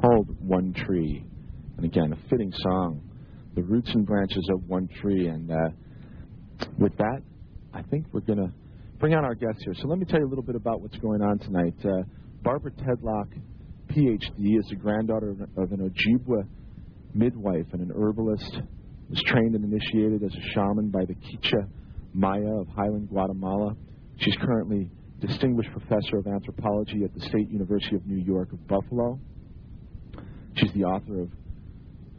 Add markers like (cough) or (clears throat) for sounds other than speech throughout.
Called One Tree. And again, a fitting song, the roots and branches of one tree. And uh, with that, I think we're going to bring on our guests here. So let me tell you a little bit about what's going on tonight. Uh, Barbara Tedlock, PhD, is the granddaughter of, an Ojibwa midwife and an herbalist. Was trained and initiated as a shaman by the Quiché Maya of Highland, Guatemala. She's currently Distinguished Professor of Anthropology at the State University of New York of Buffalo. She's the author of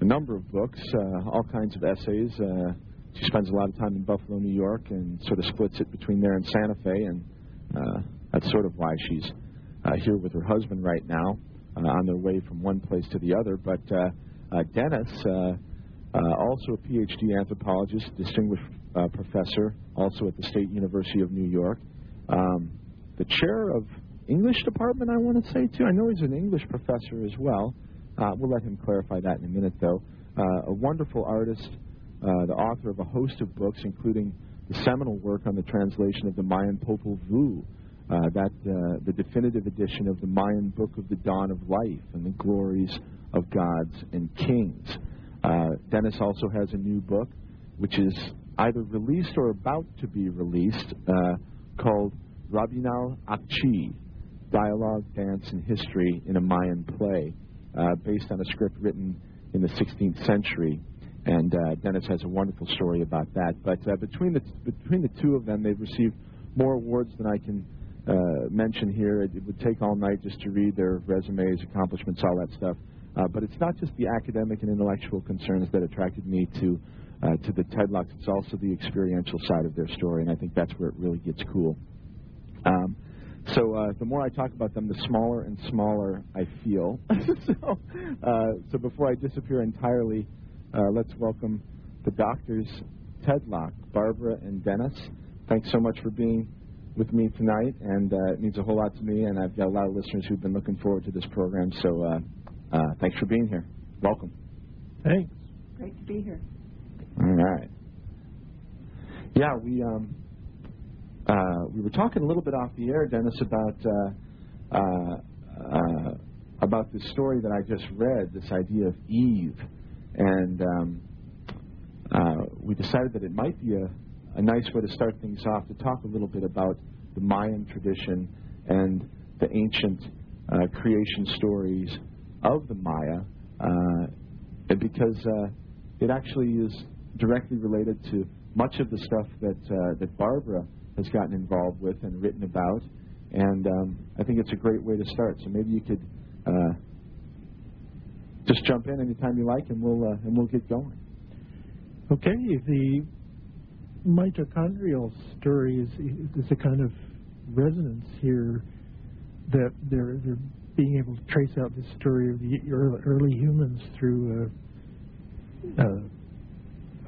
a number of books, uh, all kinds of essays. Uh, she spends a lot of time in Buffalo, New York, and sort of splits it between there and Santa Fe, and uh, that's sort of why she's uh, here with her husband right now, uh, on their way from one place to the other. But uh, uh, Dennis, uh, uh, also a PhD anthropologist, distinguished uh, professor, also at the State University of New York. Um, the chair of English department, I want to say too. I know he's an English professor as well. We'll let him clarify that in a minute, though. Uh, a wonderful artist, uh, the author of a host of books, including the seminal work on the translation of the Mayan Popol Vuh, uh, that uh, the definitive edition of the Mayan Book of the Dawn of Life and the glories of gods and kings. Uh, Dennis also has a new book, which is either released or about to be released, called Rabinal Achi, Dialogue, Dance, and History in a Mayan Play, uh, based on a script written in the 16th century. And uh, Dennis has a wonderful story about that. But uh, between the between the two of them, they've received more awards than I can uh, mention here. It, it, would take all night just to read their resumes, accomplishments, all that stuff. Uh, but it's not just the academic and intellectual concerns that attracted me to uh, to the Tedlocks. It's also the experiential side of their story, and I think that's where it really gets cool. Um, so uh, the more I talk about them, the smaller and smaller I feel. (laughs) so, uh, so before I disappear entirely, uh, let's welcome the doctors, Ted Tedlock, Barbara, and Dennis. Thanks so much for being with me tonight, and uh, it means a whole lot to me. And I've got a lot of listeners who've been looking forward to this program. So uh, uh, thanks for being here. Welcome. Thanks. Great to be here. All right. Yeah, we. Um, we were talking a little bit off the air, Dennis, about uh, uh, uh, about this story that I just read, this idea of Eve, and um, uh, we decided that it might be a, a nice way to start things off to talk a little bit about the Mayan tradition and the ancient uh, creation stories of the Maya, uh, because uh, it actually is directly related to much of the stuff that uh, that Barbara has gotten involved with and written about. And um, I think it's a great way to start. So maybe you could uh, just jump in anytime you like, and we'll uh, and we'll get going. Okay. The mitochondrial story is is a kind of resonance here that they're they're being able to trace out the story of the early humans through a, a,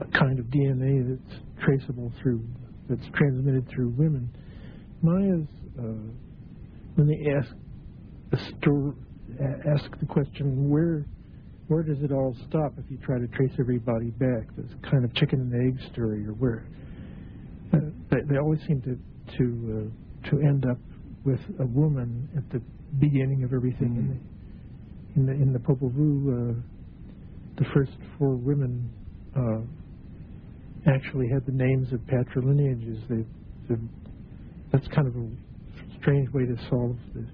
a kind of DNA that's traceable through that's transmitted through women. Mayas, uh, when they ask ask the question, where where does it all stop if you try to trace everybody back? This kind of chicken and egg story, or where uh, they, they, always seem to to uh, to end up with a woman at the beginning of everything. Mm-hmm. In the in the in the Popol Vuh, uh, the first four women uh, actually had the names of patrilineages. They, they, that's kind of a strange way to solve the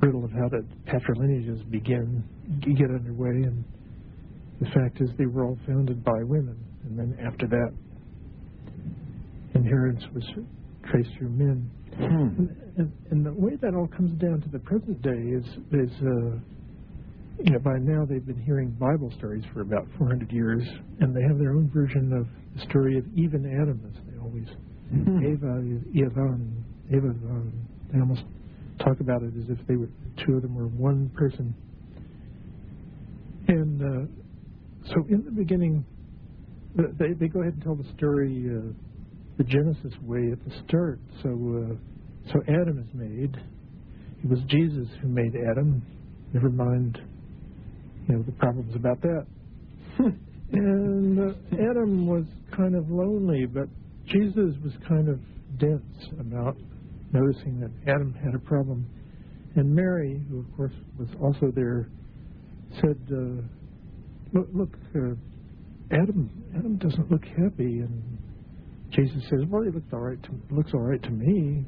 riddle of how the patrilineages begin, get underway. And the fact is, they were all founded by women, and then after that, inheritance was traced through men. Hmm. And, and, and, the way that all comes down to the present day is is uh, you know, by now they've been hearing Bible stories for about 400 years, and they have their own version of the story of Eve and Adam, as they always, mm-hmm. Eva, Evan, Eva, they almost talk about it as if they were, two of them were one person. And uh, so in the beginning, they, they go ahead and tell the story uh, the Genesis way at the start. So, uh, so Adam is made. It was Jesus who made Adam. Never mind know the problems about that. (laughs) and uh, Adam was kind of lonely, but Jesus was kind of dense about noticing that Adam had a problem. And Mary, who of course was also there, said, uh, "Look, look uh, Adam, Adam doesn't look happy." And Jesus says, "Well, he looked all right. To, looks all right to me."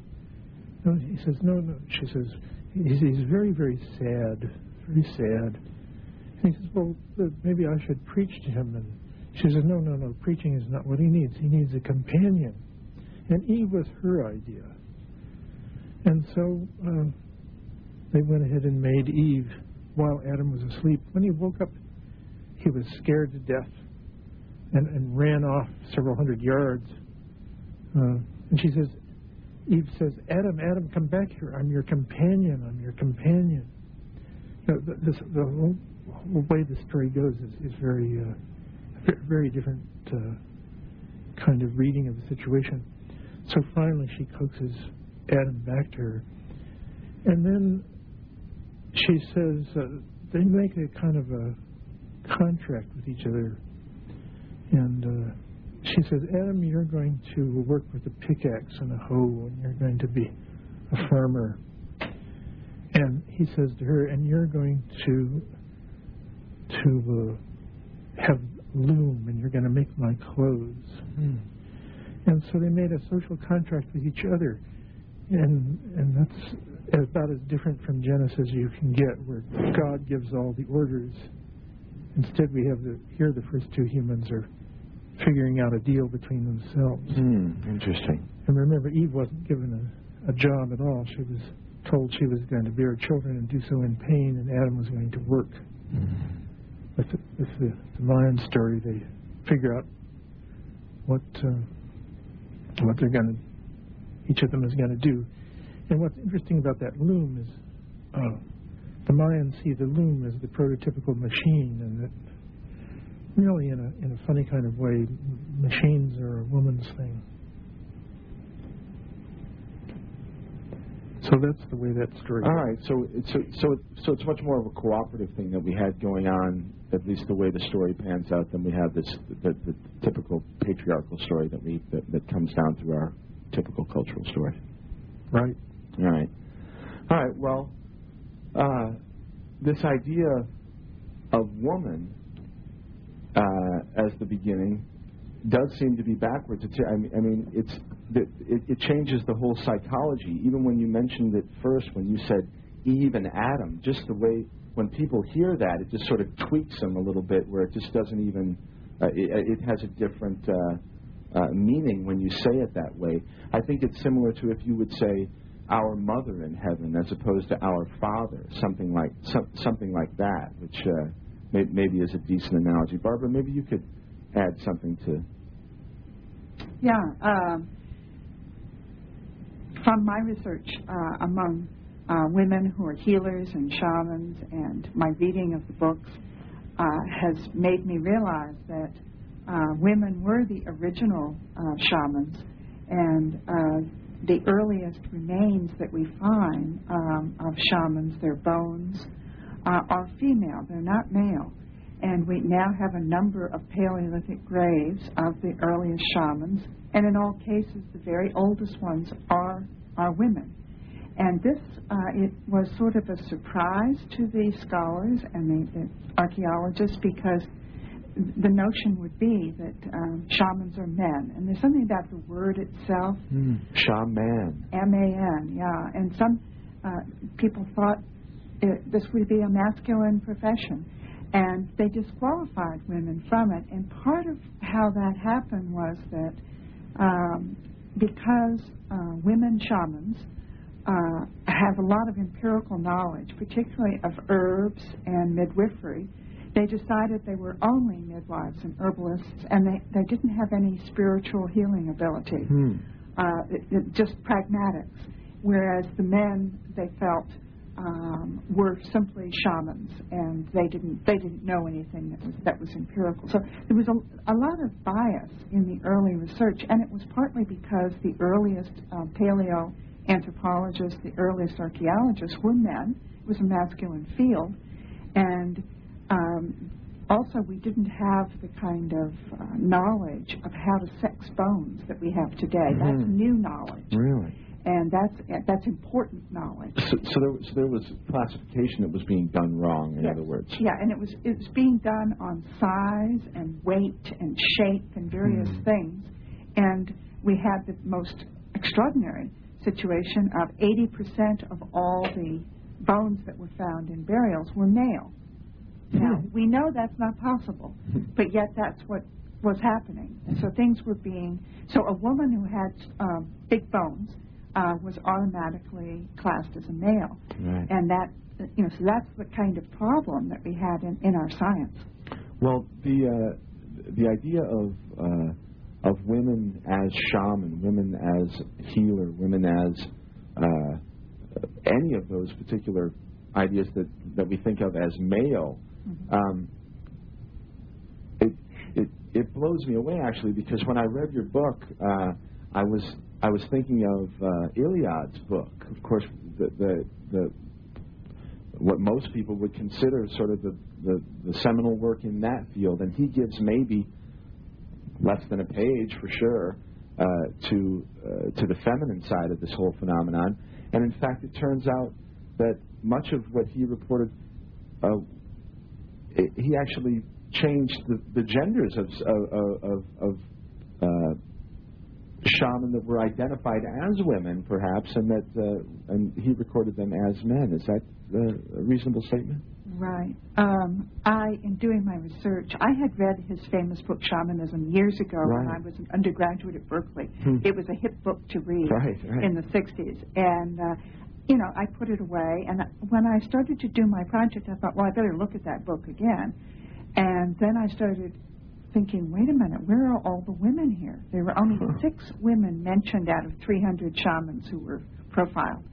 No, he says, "No, no." She says, "He's, he's very, very sad, very sad." He says, "Well, uh, maybe I should preach to him." And she says, "No, no, no. Preaching is not what he needs. He needs a companion." And Eve was her idea. And so uh, they went ahead and made Eve while Adam was asleep. When he woke up, he was scared to death and, and ran off several hundred yards. Uh, and she says, Eve says, Adam, Adam, come back here. I'm your companion. I'm your companion. You know, this, the whole, whole way the story goes is, is very, uh, (laughs) very different uh, kind of reading of the situation. So finally, she coaxes Adam back to her. And then she says uh, they make a kind of a contract with each other. And uh, she says, Adam, you're going to work with a pickaxe and a hoe, and you're going to be a farmer. And he says to her, and you're going to to uh, have loom, and you're going to make my clothes. Mm. And so they made a social contract with each other. And, and that's about as different from Genesis as you can get, where God gives all the orders. Instead, we have the, here the first two humans are figuring out a deal between themselves. Mm, interesting. And remember, Eve wasn't given a, a job at all. She was told she was going to bear children and do so in pain, and Adam was going to work. Mm. With, the, with the, the lion story, they figure out what uh, what they're going to, each of them is going to do. And what's interesting about that loom is uh, the Mayans see the loom as the prototypical machine, and that really, in a in a funny kind of way, machines are a woman's thing. So that's the way that story. All right, so so so so it's much more of a cooperative thing that we had going on, at least the way the story pans out, than we have this the, the typical patriarchal story that we that, that comes down through our typical cultural story. Right. All right. All right. Well, uh, this idea of woman uh, as the beginning does seem to be backwards. It's, I mean, it's it, it changes the whole psychology. Even when you mentioned it first, when you said Eve and Adam, just the way when people hear that, it just sort of tweaks them a little bit, where it just doesn't even. Uh, it, it, has a different uh, uh, meaning when you say it that way. I think it's similar to if you would say our mother in heaven as opposed to our father, something like some, something like that, which uh, may, maybe is a decent analogy. Barbara, maybe you could add something to. Yeah. From my research uh, among uh, women who are healers and shamans, and my reading of the books uh, has made me realize that uh, women were the original uh, shamans, and uh, the earliest remains that we find um, of shamans, their bones, are female. They're not male. And we now have a number of Paleolithic graves of the earliest shamans, and in all cases, the very oldest ones are are women. And this uh, it was sort of a surprise to the scholars and the, the archaeologists because the notion would be that um, shamans are men, and there's something about the word itself. Mm, shaman. M-A-N, yeah. And some uh, people thought it, this would be a masculine profession and they disqualified women from it. And part of how that happened was that um, because uh, women shamans uh, have a lot of empirical knowledge, particularly of herbs and midwifery, they decided they were only midwives and herbalists, and they, they didn't have any spiritual healing ability, hmm. uh, it, it, just pragmatics. Whereas the men, they felt, um, were simply shamans, and they didn't they didn't know anything that was that was empirical. So there was a, a lot of bias in the early research, and it was partly because the earliest uh, paleo anthropologists, the earliest archaeologists were men. It was a masculine field, and um, also we didn't have the kind of uh, knowledge of how to sex bones that we have today. Mm-hmm. That's new knowledge. Really and that's that's important knowledge. So, so, there, so there was classification that was being done wrong. In yes. other words. Yeah, and it was it was being done on size and weight and shape and various Hmm. things, and we had the most extraordinary situation of 80% of all the bones that were found in burials were male. Now Hmm. we know that's not possible, but yet that's what was happening. And so things were being so a woman who had um, big bones uh, was automatically classed as a male, Right. and that you know so that's the kind of problem that we had in, in our science. Well, the uh, the idea of uh, of women as shaman, women as healer, women as uh, any of those particular ideas that, that we think of as male, um, it, it it blows me away actually because when I read your book, uh, I was I was thinking of uh, Eliade's book. Of course, the, the the what most people would consider sort of the, the, the seminal work in that field, and he gives maybe less than a page for sure uh, to uh, to the feminine side of this whole phenomenon. And in fact, it turns out that much of what he reported, uh, it, he actually changed the, the genders of of, of, of uh, shaman that were identified as women, perhaps, and that uh, and he recorded them as men. Is that uh, a reasonable statement? Right. Um, I, in doing my research, I had read his famous book Shamanism years ago when I was an undergraduate at Berkeley. Hmm. It was a hip book to read Right, right. in the 60s, and uh, you know I put it away. And when I started to do my project, I thought, well, I better look at that book again. And then I started thinking, wait a minute, where are all the women here? There were only six women mentioned out of 300 shamans who were profiled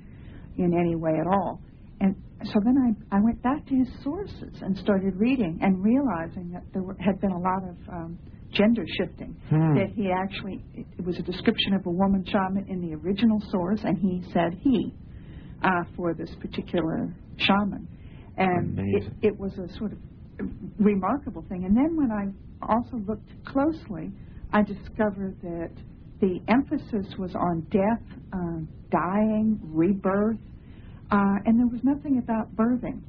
in any way at all. And so then I, I went back to his sources and started reading and realizing that there were, had been a lot of um, gender shifting. Hmm. That he actually, it, it was a description of a woman shaman in the original source, and he said he uh, for this particular shaman. And it, it was a sort of remarkable thing. And then when I also looked closely, I discovered that the emphasis was on death, um, dying, rebirth, uh, and there was nothing about birthing.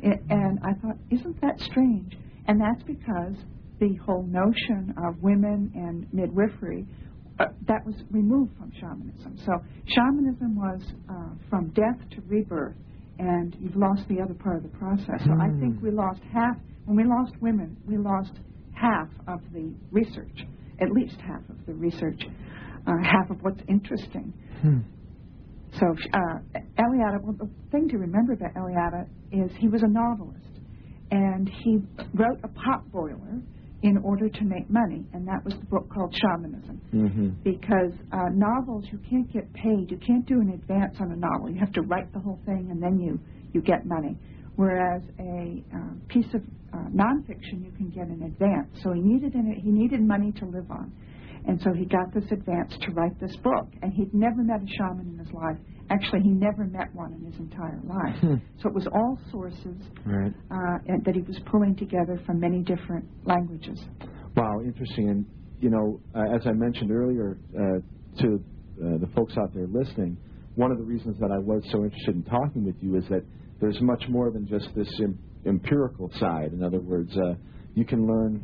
It, and I thought, isn't that strange? And that's because the whole notion of women and midwifery uh, that was removed from shamanism. So shamanism was uh, from death to rebirth, and you've lost the other part of the process. So I Hmm. think we lost half. When we lost women, we lost half of the research, at least half of the research, uh, half of what's interesting. Hmm. So uh, Eliade, well, the thing to remember about Eliade is he was a novelist, and he wrote a pot boiler in order to make money, and that was the book called Shamanism. Mm-hmm. Because uh, novels, you can't get paid. You can't do an advance on a novel. You have to write the whole thing, and then you you get money. Whereas a uh, piece of uh, nonfiction, you can get an advance. So he needed an, he needed money to live on. And so he got this advance to write this book. And he'd never met a shaman in his life. Actually, he never met one in his entire life. Hmm. So it was all sources Right. uh, and that he was pulling together from many different languages. Wow, interesting. And you know, uh, as I mentioned earlier uh, to uh, the folks out there listening, one of the reasons that I was so interested in talking with you is that there's much more than just this em- empirical side. In other words, uh, you can learn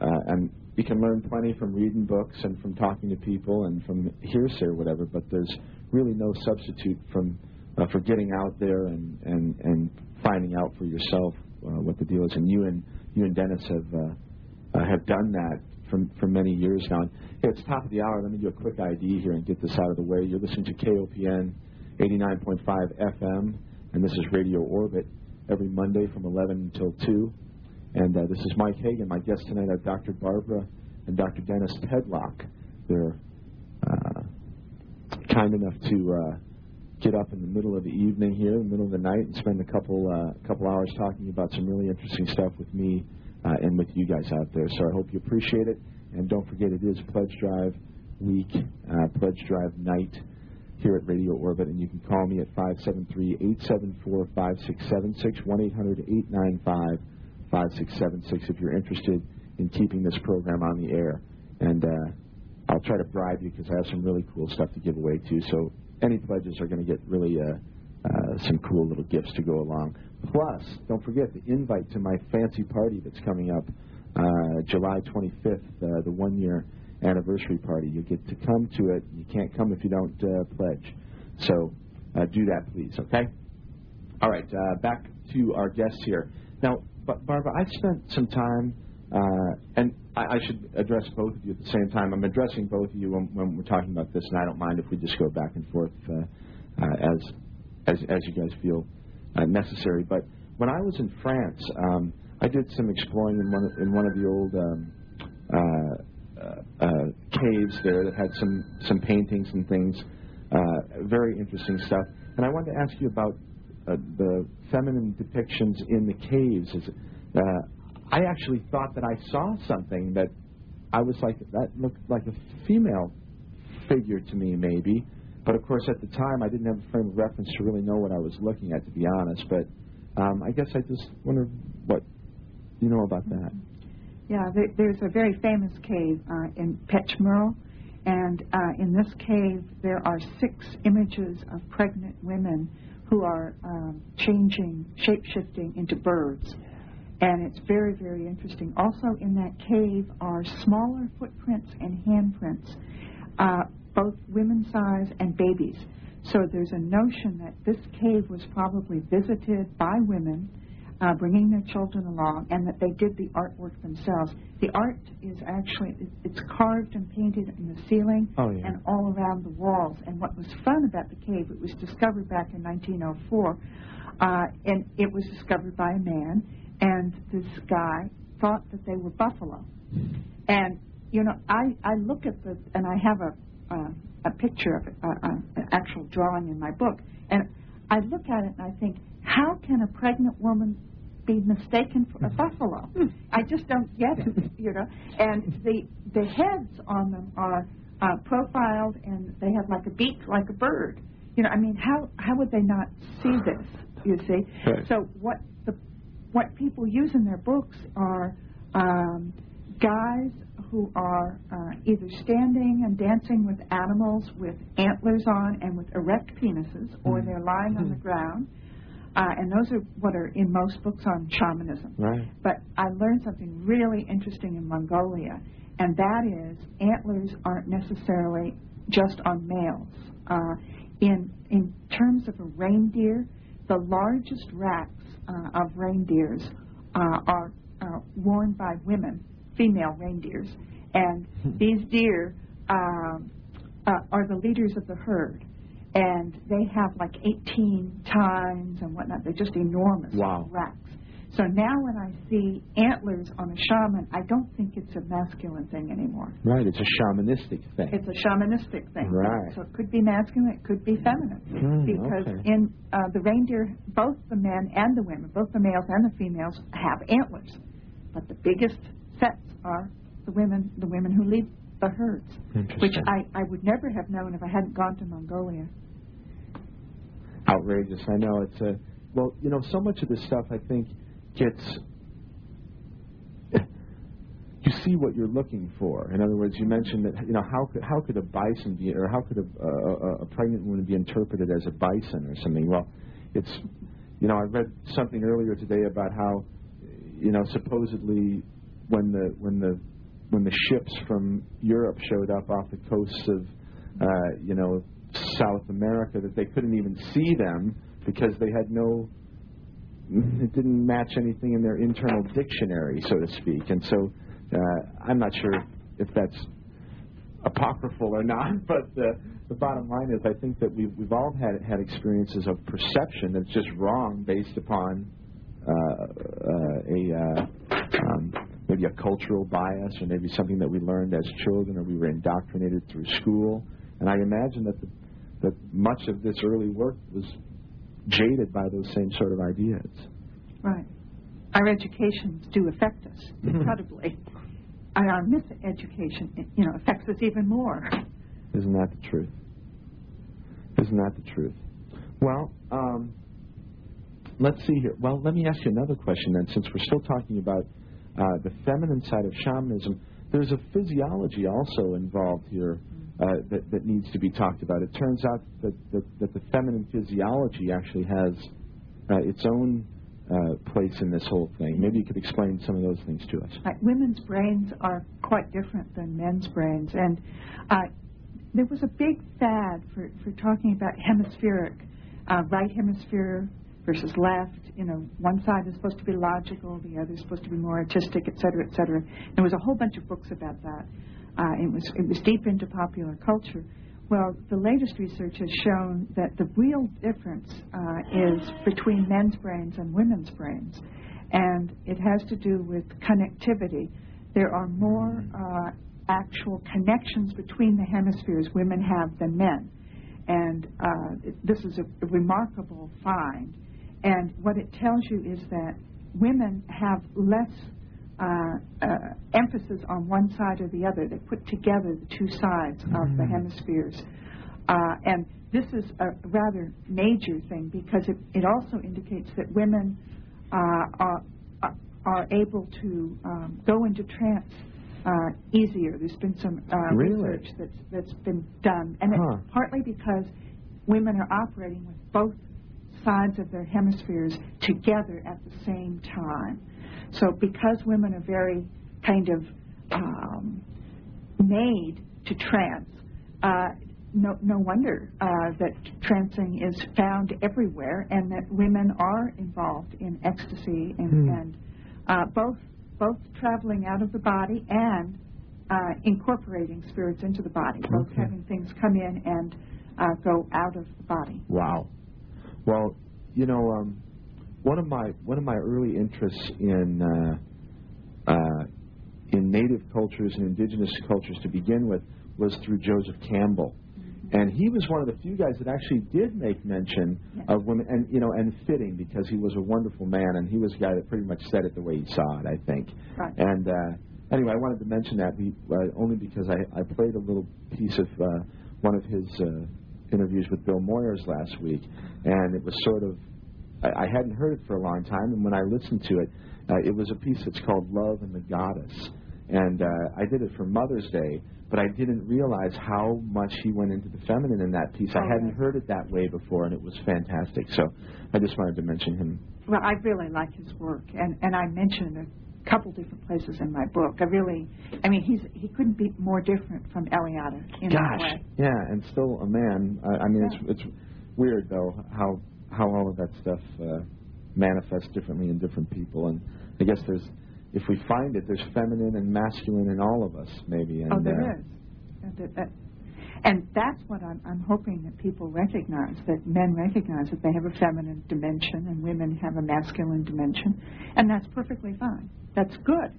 uh, and you can learn plenty from reading books and from talking to people and from hearsay or whatever. But there's really no substitute from uh, for getting out there and and and finding out for yourself uh, what the deal is. And you and you and Dennis have. Have done that for, for many years now. Hey, it's top of the hour. Let me do a quick ID here and get this out of the way. You're listening to KOPN 89.5 FM, and this is Radio Orbit every Monday from 11 until 2. And uh, this is Mike Hagan. My guests tonight are Dr. Barbara and Dr. Dennis Tedlock. They're uh, kind enough to uh, get up in the middle of the evening here, in the middle of the night, and spend a couple uh, couple hours talking about some really interesting stuff with me uh, and with you guys out there. So I hope you appreciate it. And don't forget, it is Pledge Drive Week, uh, Pledge Drive Night here at Radio Orbit, and you can call me at 573-874-5676, 1-800-895-5676 if you're interested in keeping this program on the air. And uh, I'll try to bribe you because I have some really cool stuff to give away too. So any pledges are going to get really uh, uh, some cool little gifts to go along. Plus, don't forget the invite to my fancy party that's coming up uh, July 25th, uh, the one year anniversary party. You get to come to it. You can't come if you don't uh, pledge. So uh, do that, please, okay? All right, uh, back to our guests here. Now, Barbara, I've spent some time, uh, and I, I, should address both of you at the same time. I'm addressing both of you when, when, we're talking about this, and I don't mind if we just go back and forth as, as, as you guys feel necessary. But when I was in France, um, I did some exploring in one of, in one of the old um, uh, caves there that had some some paintings and things, uh, very interesting stuff. And I wanted to ask you about uh, the feminine depictions in the caves. Is, uh, I actually thought that I saw something that I was like that looked like a female figure to me, maybe. But of course, at the time, I didn't have a frame of reference to really know what I was looking at, to be honest. But um, I guess I just wonder what you know about that. Yeah, there, there's a very famous cave uh, in Pech Merle, and uh, in this cave there are six images of pregnant women who are um, changing, shape shifting into birds. And it's very, very interesting. Also, in that cave are smaller footprints and handprints, uh, both women size and babies. So there's a notion that this cave was probably visited by women uh, bringing their children along, and that they did the artwork themselves. The art is actually it's carved and painted in the ceiling oh, yeah. and all around the walls. And what was fun about the cave, it was discovered back in 1904, uh, and it was discovered by a man, and this guy thought that they were buffalo. And you know, I I look at the and I have a uh, a picture of it, uh, uh, an actual drawing in my book, and I look at it and I think how can a pregnant woman be mistaken for a buffalo? I just don't get it, (laughs) you know. And the the heads on them are uh, profiled, and they have like a beak, like a bird. You know, I mean, how how would they not see this? You see. Right. So what the what people use in their books are um, guys who are uh, either standing and dancing with animals with antlers on and with erect penises, or mm. they're lying on the ground uh, and those are what are in most books on shamanism. Right. But I learned something really interesting in Mongolia, and that is antlers aren't necessarily just on males. Uh, in in terms of a reindeer, the largest racks uh, of reindeers uh, are uh, worn by women, female reindeers, and hmm. these deer um, uh, are the leaders of the herd and they have like 18 tines and whatnot. They're just enormous wow. racks. So now when I see antlers on a shaman, I don't think it's a masculine thing anymore. Right, it's a shamanistic thing. It's a shamanistic thing. Right. So it could be masculine, it could be feminine. Mm, because okay. in uh, the reindeer, both the men and the women, both the males and the females, have antlers. But the biggest sets are the women, the women who lead the herds, which I, I would never have known if I hadn't gone to Mongolia outrageous. I know it's a well, you know, so much of this stuff I think gets (laughs) you see what you're looking for. In other words, you mentioned that you know how could how could a bison be or how could a, a, a pregnant woman be interpreted as a bison or something? Well, it's you know I read something earlier today about how you know supposedly when the when the when the ships from Europe showed up off the coasts of uh, you know South America that they couldn't even see them because they had no it didn't match anything in their internal dictionary, so to speak. And so uh, I'm not sure if that's apocryphal or not, (laughs) but the, the bottom line is I think that we've, we've all had had experiences of perception that's just wrong based upon uh, uh, a uh, um, maybe a cultural bias or maybe something that we learned as children or we were indoctrinated through school. And I imagine that the that much of this early work was jaded by those same sort of ideas. Right. Our educations do affect us (laughs) incredibly. and our miseducation, you know, affects us even more. Isn't that the truth? Isn't that the truth? Well, um, let's see here. Well, let me ask you another question then, since we're still talking about uh, the feminine side of shamanism. There's a physiology also involved here uh, that, that needs to be talked about. It turns out that, that, that the feminine physiology actually has uh, its own uh, place in this whole thing. Maybe you could explain some of those things to us. Right. Women's brains are quite different than men's brains, and uh, there was a big fad for, for talking about hemispheric, uh, right hemisphere versus left. You know, one side is supposed to be logical, the other is supposed to be more artistic, et cetera, et cetera. There was a whole bunch of books about that. Uh, it was it was deep into popular culture. Well, the latest research has shown that the real difference uh, is between men's brains and women's brains, and it has to do with connectivity. There are more uh, actual connections between the hemispheres women have than men, and uh, this is a, remarkable find. And what it tells you is that women have less uh, emphasis on one side or the other. They put together the two sides mm-hmm. of the mm-hmm. hemispheres. Uh, and this is a rather major thing because it, it also indicates that women uh, are, are able to um, go into trance uh, easier. There's been some uh, really? research that's, that's been done. And huh. it's partly because women are operating with both sides of their hemispheres together at the same time. So because women are very kind of um, made to trance, uh, no, no wonder uh, that trancing is found everywhere, and that women are involved in ecstasy and, hmm. and uh, both both traveling out of the body and uh, incorporating spirits into the body, both okay. having things come in and uh, go out of the body. Wow. Well, you know, um, one of my one of my early interests in uh, uh, in native cultures and indigenous cultures to begin with was through Joseph Campbell. And he was one of the few guys that actually did make mention of women, and you know, and fitting because he was a wonderful man, and he was a guy that pretty much said it the way he saw it, I think. Right. And uh, anyway, I wanted to mention that we, uh, only because I, I played a little piece of uh, one of his uh, interviews with Bill Moyers last week, and it was sort of I, I hadn't heard it for a long time, and when I listened to it, uh, it was a piece that's called Love and the Goddess. And uh, I did it for Mother's Day, but I didn't realize how much he went into the feminine in that piece. I oh, hadn't heard it that way before, and it was fantastic. So I just wanted to mention him. Well, I really like his work, and, and I mentioned a couple different places in my book. I really, I mean, he's he couldn't be more different from Eliade in Gosh, that way. yeah, and still a man. I, I mean, yeah. it's it's weird though how how all of that stuff uh, manifests differently in different people. And I guess there's, if we find it, there's feminine and masculine in all of us, maybe. And, oh, there uh, is. And, that's what I'm, I'm hoping that people recognize, that men recognize that they have a feminine dimension and women have a masculine dimension. And that's perfectly fine. That's good.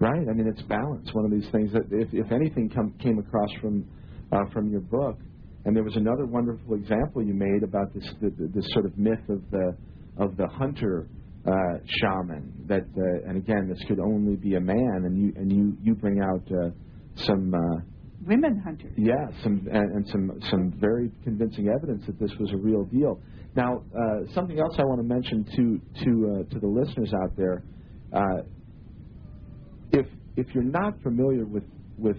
Right. I mean, it's balance. One of these things that, if, if anything, come, came across from uh, from your book, and there was another wonderful example you made about this the, this sort of myth of the of the hunter uh, shaman. That uh, and again, this could only be a man, and you and you you bring out uh, some. Uh, Women hunters. Yeah, some and, and some some very convincing evidence that this was a real deal. Now, uh, something else I want to mention to to uh, to the listeners out there, if if you're not familiar with with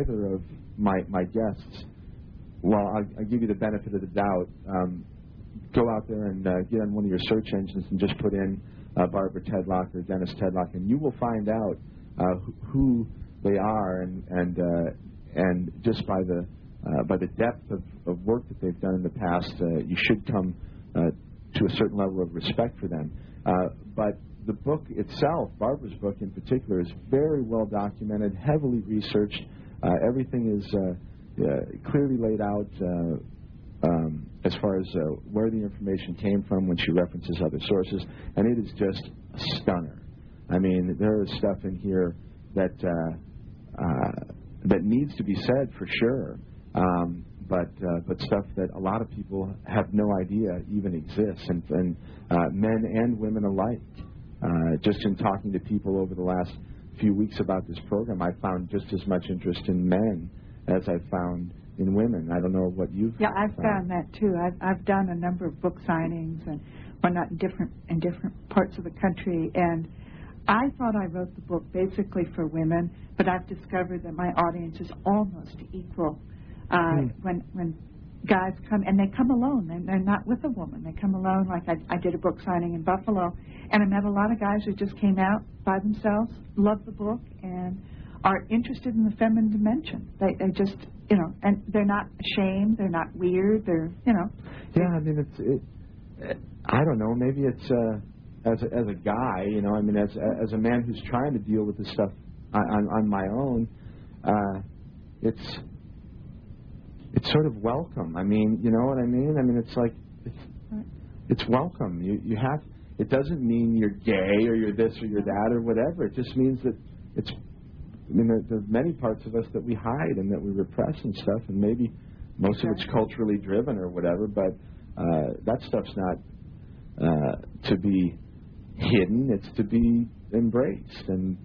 either of my my guests, well, I'll, I'll give you the benefit of the doubt. Um, go out there and uh, get on one of your search engines and just put in uh, Barbara Tedlock or Dennis Tedlock, and you will find out uh, who they are, and and uh, and just by the uh, by the depth of, of work that they've done in the past, uh, you should come to a certain level of respect for them. But the book itself, Barbara's book in particular, is very well documented, heavily researched. Everything is clearly laid out uh, um, as far as uh, where the information came from when she references other sources, and it is just a stunner. I mean, there is stuff in here that uh, that needs to be said for sure, um, but uh, but stuff that a lot of people have no idea even exists, and, and uh, men and women alike. Uh, just in talking to people over the last few weeks about this program, I found just as much interest in men as I've found in women. I don't know what you've yeah I've found. found that too. I've I've done a number of book signings and whatnot in different in different parts of the country, and I thought I wrote the book basically for women, but I've discovered that my audience is almost equal. Uh, Hmm. When when guys come and they come alone, they're, they're not with a woman. They come alone. Like I, I did a book signing in Buffalo, and I met a lot of guys who just came out by themselves, loved the book, and are interested in the feminine dimension. They they just you know, and they're not ashamed. They're not weird. They're you know. Yeah, I mean, it's. It, I don't know. Maybe it's uh, as a, as a guy, you know. I mean, as as a man who's trying to deal with this stuff on on, on my own, uh, it's it's sort of welcome. I mean, you know what I mean? I mean, it's like it's it's welcome. You you have. It doesn't mean you're gay or you're this or you're that or whatever. It just means that it's. I mean, there, there's many parts of us that we hide and that we repress and stuff, and maybe most of it's culturally driven or whatever. But uh, that stuff's not uh, to be hidden. It's to be embraced, and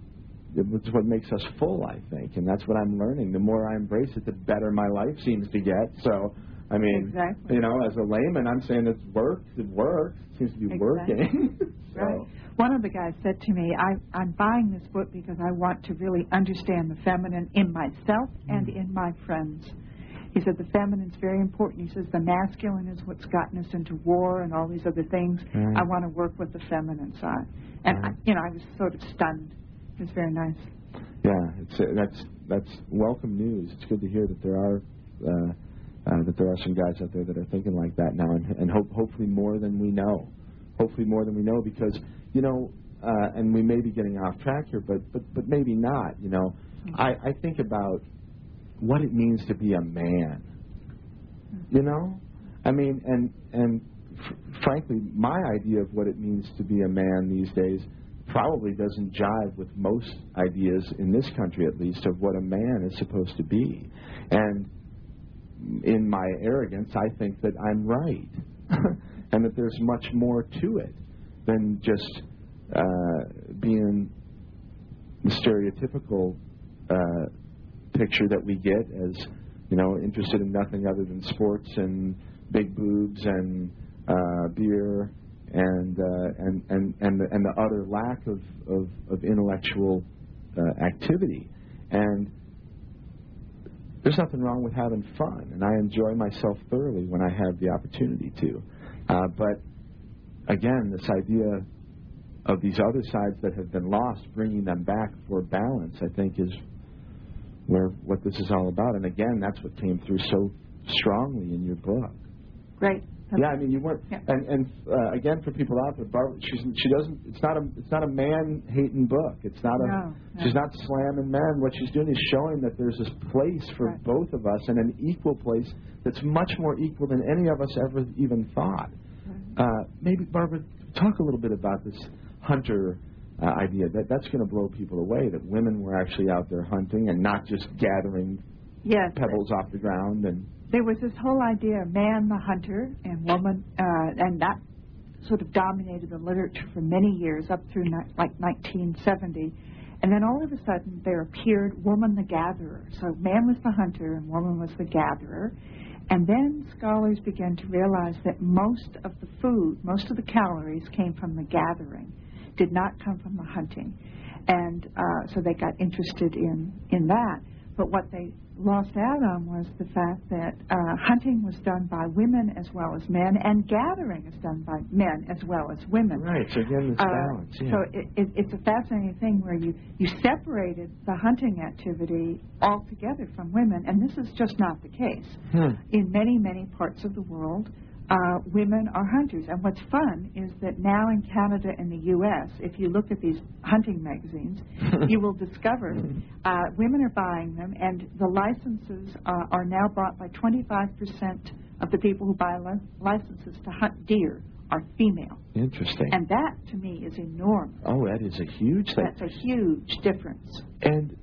it's what makes us full, I think. And that's what I'm learning. The more I embrace it, the better my life seems to get. So, I mean, Exactly. you know, as a layman, I'm saying it's works. It works. It seems to be Exactly. working. (laughs) so, Right. One of the guys said to me, I, I'm buying this book because I want to really understand the feminine in myself and in my friends. He said the feminine's very important. He says the masculine is what's gotten us into war and all these other things. Right. I want to work with the feminine side. And, I, you know, I was sort of stunned. It was very nice. Yeah, it's uh, that's that's welcome news. It's good to hear that there are uh, uh, that there are some guys out there that are thinking like that now, and, and hope, hopefully more than we know. Hopefully more than we know, because you know, uh, and we may be getting off track here, but but but maybe not. You know, I, I think about what it means to be a man. You know, I mean, and and f- frankly, my idea of what it means to be a man these days probably doesn't jive with most ideas in this country, at least, of what a man is supposed to be. And in my arrogance, I think that I'm right, (laughs) and that there's much more to it than just uh, being the stereotypical uh, picture that we get as you know interested in nothing other than sports and big boobs and uh, beer and uh, and and and the, and the utter lack of of, of intellectual uh, activity. And there's nothing wrong with having fun and I enjoy myself thoroughly when I have the opportunity to. Uh, but again this idea of these other sides that have been lost bringing them back for balance I think is where what this is all about. And again, that's what came through so strongly in your book. Great. Yeah, I mean, you weren't. Yeah. And and uh, again, for people out there, Barbara, she's she doesn't. It's not a it's not a man hating book. It's not a. No, no. She's not slamming men. What she's doing is showing that there's this place for Right. both of us and an equal place that's much more equal than any of us ever even thought. Uh, maybe Barbara, talk a little bit about this hunter uh, idea. That that's going to blow people away. That women were actually out there hunting and not just gathering Yes. pebbles off the ground and. there was this whole idea of man the hunter and woman, uh, and that sort of dominated the literature for many years, up through ni- like 1970. And then all of a sudden, there appeared woman the gatherer. So man was the hunter and woman was the gatherer. And then scholars began to realize that most of the food, most of the calories came from the gathering, did not come from the hunting. And uh, so they got interested in, in that. But what they lost out on was the fact that uh, hunting was done by women as well as men, and gathering is done by men as well as women. Right. So again, this Uh, balance. Yeah. So it, it, it's a fascinating thing where you, you separated the hunting activity altogether from women, and this is just not the case. Hmm. In many, many parts of the world, uh, women are hunters. And what's fun is that now in Canada and the U.S., if you look at these hunting magazines, (laughs) you will discover uh, women are buying them, and the licenses uh, are now bought by 25% of the people who buy li- licenses to hunt deer are female. Interesting. And that, to me, is enormous. oh, that is a huge thing. That's a huge difference. And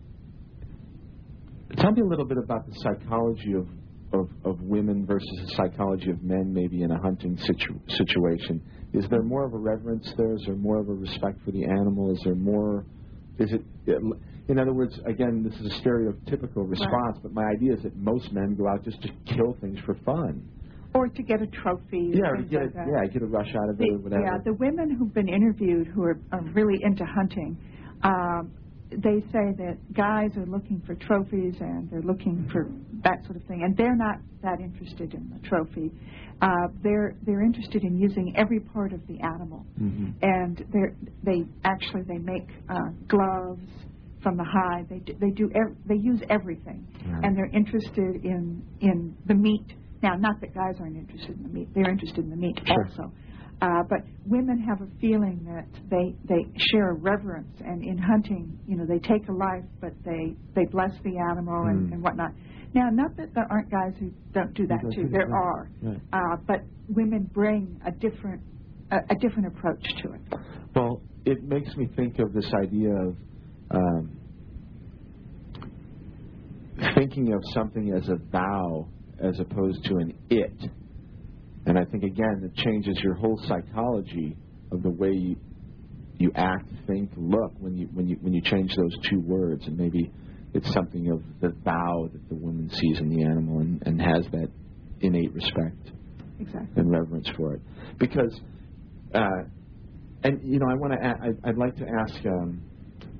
tell me a little bit about the psychology of, of, of women versus the psychology of men, maybe in a hunting situ- situation. Is there more of a reverence there? Is there more of a respect for the animal? Is there more? Is it? In other words, again, this is a stereotypical response, but my idea is that most men go out just to kill things for fun. or to get a trophy. Yeah, or to get like a, that. yeah, get a rush out of it or whatever. yeah, the women who've been interviewed who are, are really into hunting, um, they say that guys are looking for trophies and they're looking for that sort of thing, and they're not that interested in the trophy. Uh, they're they're interested in using every part of the animal, Mhm. and they're they actually they make uh, gloves from the hide. They do, they do ev- they use everything, Right. and they're interested in in the meat. Now, not that guys aren't interested in the meat; they're interested in the meat Sure. also. Uh, but women have a feeling that they they share a reverence, and in hunting, you know, they take a life, but they they bless the animal and, Mm. and whatnot. Now, not that there aren't guys who don't do that too. There are, Right. uh, but women bring a different a, a different approach to it. Well, it makes me think of this idea of um, thinking of something as a thou as opposed to an it. And I think, again, it changes your whole psychology of the way you, you act, think, look when you, when, you, when you change those two words. And maybe it's something of the thou that the woman sees in the animal and, and has that innate respect Exactly. and reverence for it. Because, uh, and you know, I want to, I'd, I'd like to ask um,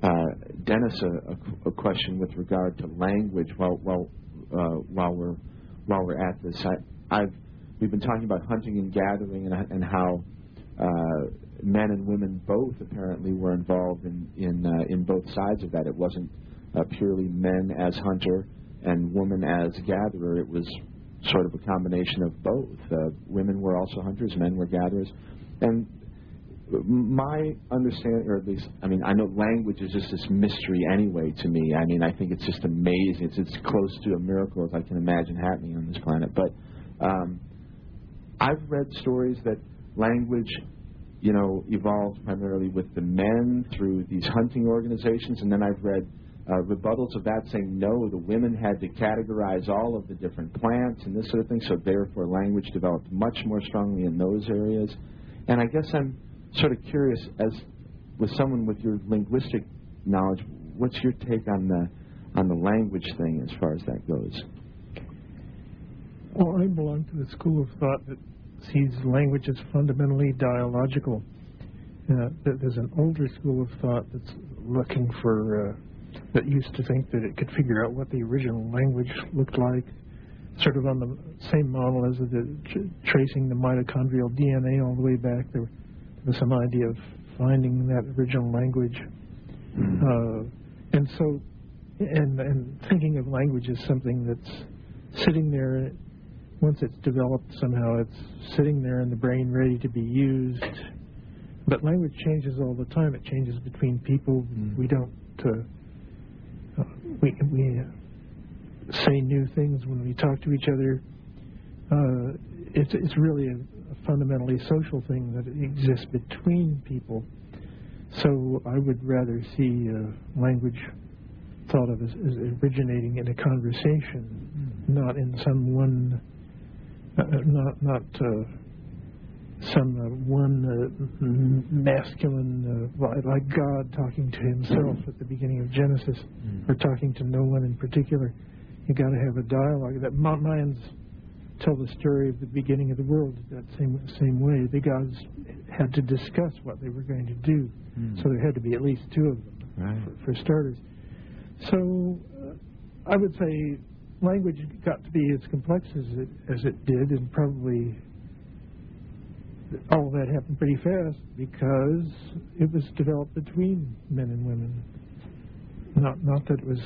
uh, Dennis a, a, a question with regard to language while while uh, while we're while we're at this. I, I've we've been talking about hunting and gathering and, and how uh, men and women both apparently were involved in in uh, in both sides of that. It wasn't uh, purely men as hunter and woman as gatherer. It was sort of a combination of both. Uh, women were also hunters, men were gatherers, and my understanding, or at least, I mean, I know language is just this mystery anyway to me. I mean, I think it's just amazing. It's as close to a miracle as I can imagine happening on this planet. But um, I've read stories that language, you know, evolved primarily with the men through these hunting organizations, and then I've read uh, rebuttals of that saying no, the women had to categorize all of the different plants and this sort of thing, so therefore language developed much more strongly in those areas. And I guess I'm sort of curious, as with someone with your linguistic knowledge, what's your take on the on the language thing as far as that goes? Well, I belong to the school of thought that sees language as fundamentally dialogical. Uh, there's an older school of thought that's looking for, uh, that used to think that it could figure out what the original language looked like, sort of on the same model as the tr- tracing the mitochondrial DNA all the way back. There, there was some idea of finding that original language. Uh, and so, and, and thinking of language as something that's sitting there, once it's developed somehow, it's sitting there in the brain ready to be used. But language changes all the time. It changes between people. Mm. We don't, uh, uh, we, we uh, say new things when we talk to each other. Uh, it's, it's really a, a fundamentally social thing that exists between people. So I would rather see uh, language thought of as, as originating in a conversation, not in some one, not not uh, some uh, one uh, masculine, uh, like God talking to Himself at the beginning of Genesis, or talking to no one in particular. You got to have a dialogue. That Mayans tell the story of the beginning of the world that same same way. The gods had to discuss what they were going to do, so there had to be at least two of them Right. for, for starters. So uh, I would say language got to be as complex as it as it did, and probably all of that happened pretty fast because it was developed between men and women. Not not that it was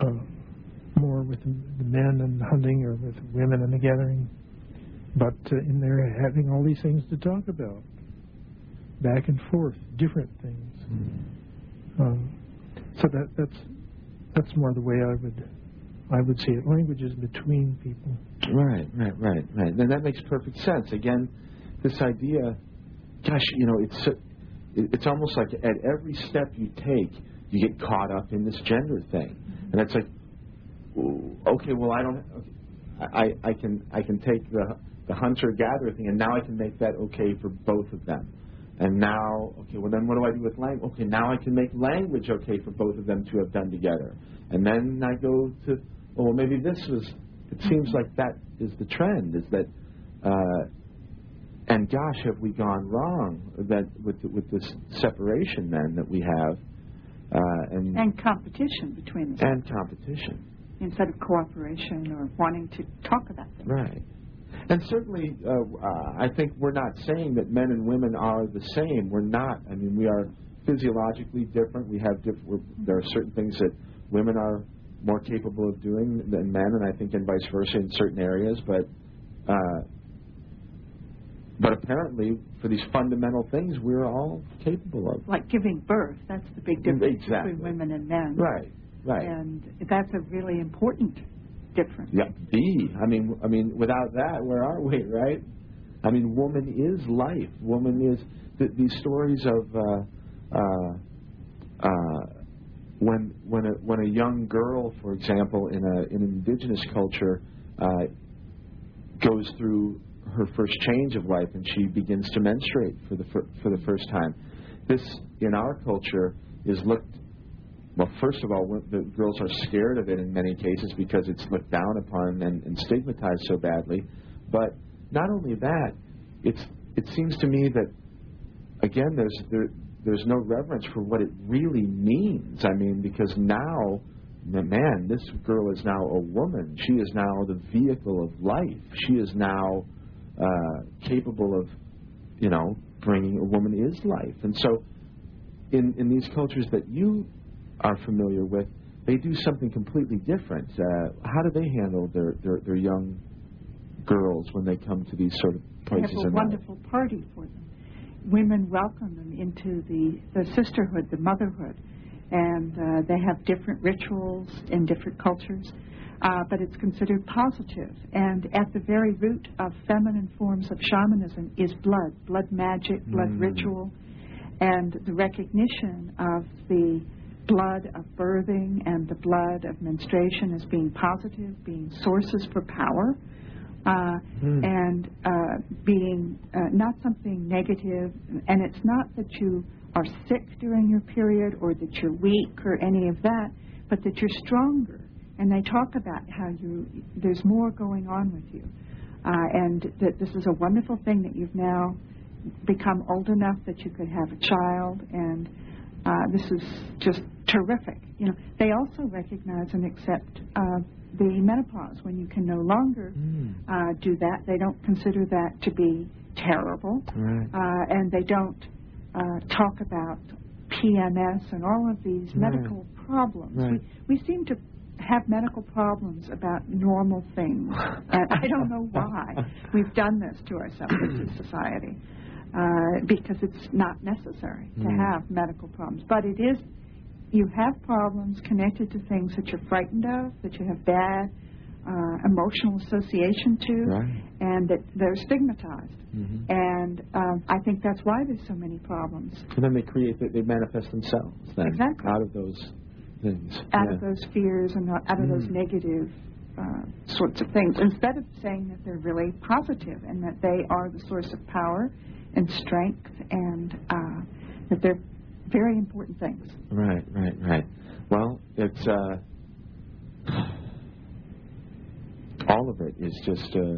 uh, more with the men and hunting or with women and the gathering, but uh, in there having all these things to talk about, back and forth, different things. Um, so that that's that's more the way I would I would see it. Language is between people. Right, right, right, right. And that makes perfect sense. Again, this idea, gosh, you know, it's it's almost like at every step you take, you get caught up in this gender thing, mm-hmm. and it's like, okay, well, I don't, okay, I, I can I can take the the hunter gatherer thing, and now I can make that okay for both of them. And now, okay, well then what do I do with language? Okay, now I can make language okay for both of them to have done together. And then I go to, well, maybe this was, it seems like that is the trend, is that uh, and gosh, have we gone wrong that with with this separation then that we have, uh, and And competition between the and competition, instead of cooperation or wanting to talk about things. right? And certainly, uh, uh, I think we're not saying that men and women are the same. We're not. I mean, we are physiologically different. We have diff- we're, there are certain things that women are more capable of doing than men, and I think, and vice versa in certain areas. But uh, but apparently, for these fundamental things, we're all capable of. Like giving birth, that's the big difference Exactly. between women and men. Right. Right. And that's a really important difference. Yeah, the. I mean, I mean, without that, where are we, right? I mean, woman is life. Woman is th- these stories of uh, uh, uh, when when a when a young girl, for example, in a in an indigenous culture, uh, goes through her first change of life and she begins to menstruate for the fir- for the first time. This in our culture is looked well, first of all, the girls are scared of it in many cases because it's looked down upon and, and stigmatized so badly. But not only that, it's it seems to me that again there's there there's no reverence for what it really means. I mean, because now, man, this girl is now a woman. She is now the vehicle of life. She is now uh, capable of, you know, bringing a woman is life. And so, in in these cultures that you are familiar with, they do something completely different. Uh, how do they handle their, their, their young girls when they come to these sort of places? They have a wonderful party for them. Women welcome them into the, the sisterhood, the motherhood, and uh, they have different rituals in different cultures, uh, but it's considered positive. And at the very root of feminine forms of shamanism is blood, blood magic, blood Mm. ritual, and the recognition of the blood of birthing and the blood of menstruation as being positive, being sources for power, uh, Hmm. and uh, being uh, not something negative. And it's not that you are sick during your period or that you're weak or any of that, but that you're stronger. And they talk about how you there's more going on with you, uh, and that this is a wonderful thing that you've now become old enough that you could have a child and uh, this is just terrific. You know, they also recognize and accept uh, the menopause when you can no longer Mm. uh, do that. They don't consider that to be terrible, Right. uh, and they don't uh, talk about PMS and all of these Right. medical problems. Right. We, we seem to have medical problems about normal things, and I don't know (laughs) why we've done this to ourselves as a society. Uh, because it's not necessary to Mm. have medical problems. But it is, you have problems connected to things that you're frightened of, that you have bad uh, emotional association to, Right. and that they're stigmatized. Mhm. And um, I think that's why there's so many problems And then they create, they, they manifest themselves then Exactly. out of those things. out yeah. of those fears and out of those Mm. negative uh, sorts of things, instead of saying that they're really positive and that they are the source of power and strength and uh, that they're very important things. Right, right, right. Well, it's uh, all of it is just uh,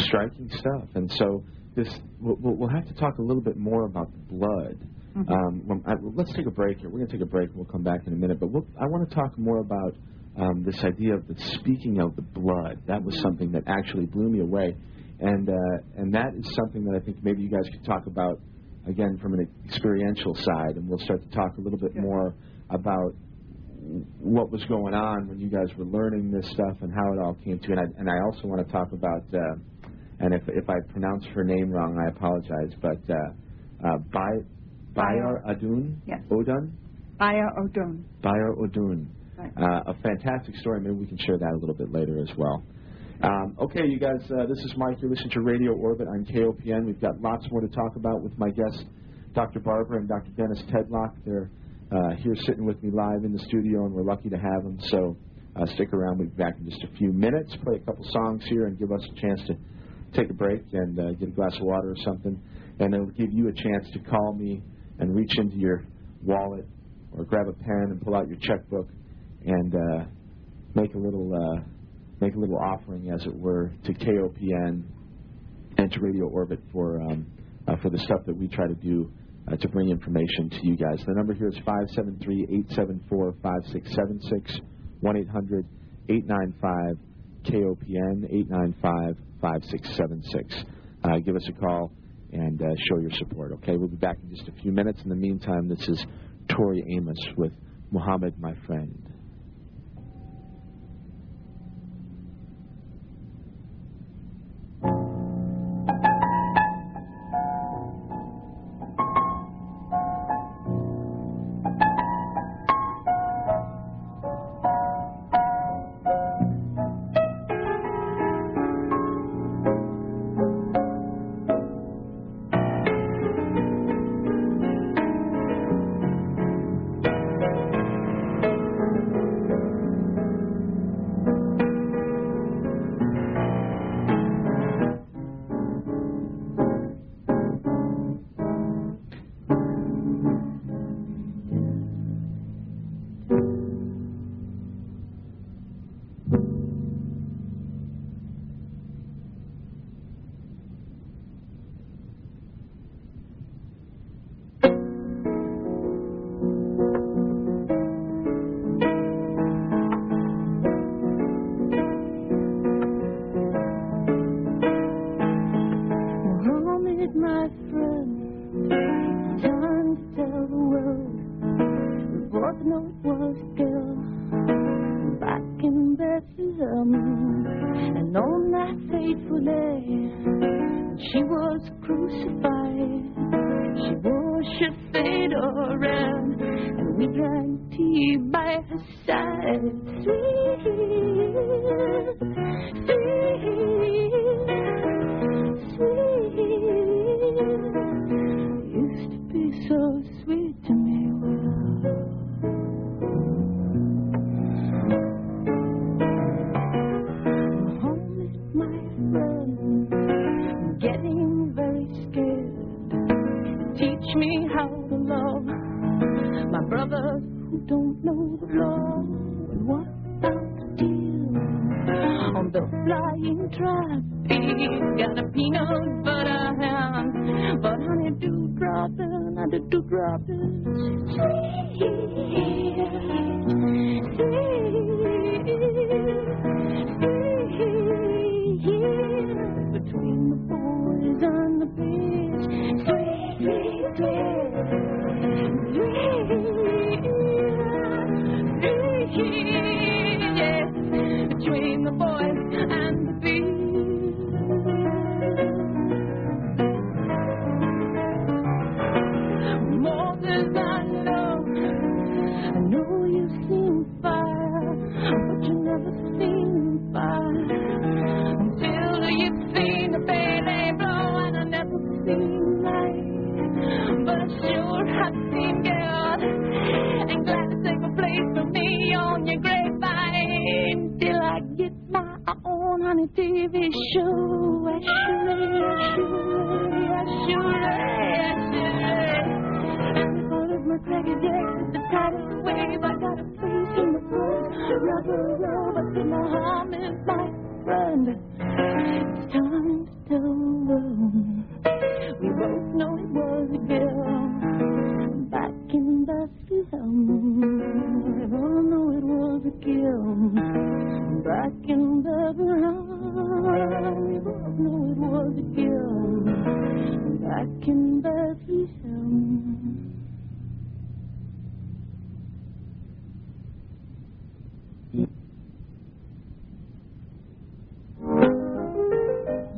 striking stuff, and so this we'll, we'll have to talk a little bit more about the blood. Mhm. Um, when, I, let's take a break here. We're going to take a break. and We'll come back in a minute, but we'll, I want to talk more about um, this idea of the speaking of the blood. That was something that actually blew me away, and uh, and that is something that I think maybe you guys could talk about again from an experiential side, and we'll start to talk a little bit Yeah. more about what was going on when you guys were learning this stuff and how it all came to. And I, and I also want to talk about, uh, and if if I pronounce her name wrong, I apologize, but uh, uh, Bay, Bayar Adun Yes. Odun, Aya Odun. Bayar Odun. Right. Uh, a fantastic story. Maybe we can share that a little bit later as well. Um, okay, you guys, uh, this is Mike. You're listening to Radio Orbit on KOPN. We've got lots more to talk about with my guests, Dr. Barbara and Dr. Dennis Tedlock. They're uh, here sitting with me live in the studio, and we're lucky to have them. So uh, stick around. We'll be back in just a few minutes, play a couple songs here, and give us a chance to take a break and uh, get a glass of water or something. And it'll give you a chance to call me and reach into your wallet or grab a pen and pull out your checkbook and uh, make a little uh, make a little offering, as it were, to KOPN and to Radio Orbit for um, uh, for the stuff that we try to do uh, to bring information to you guys. The number here is 573-874-5676, 1-800-895 KOPN 895-5676. Uh, give us a call and uh, show your support. Okay, we'll be back in just a few minutes. In the meantime, this is Tori Amos with Muhammad, my friend.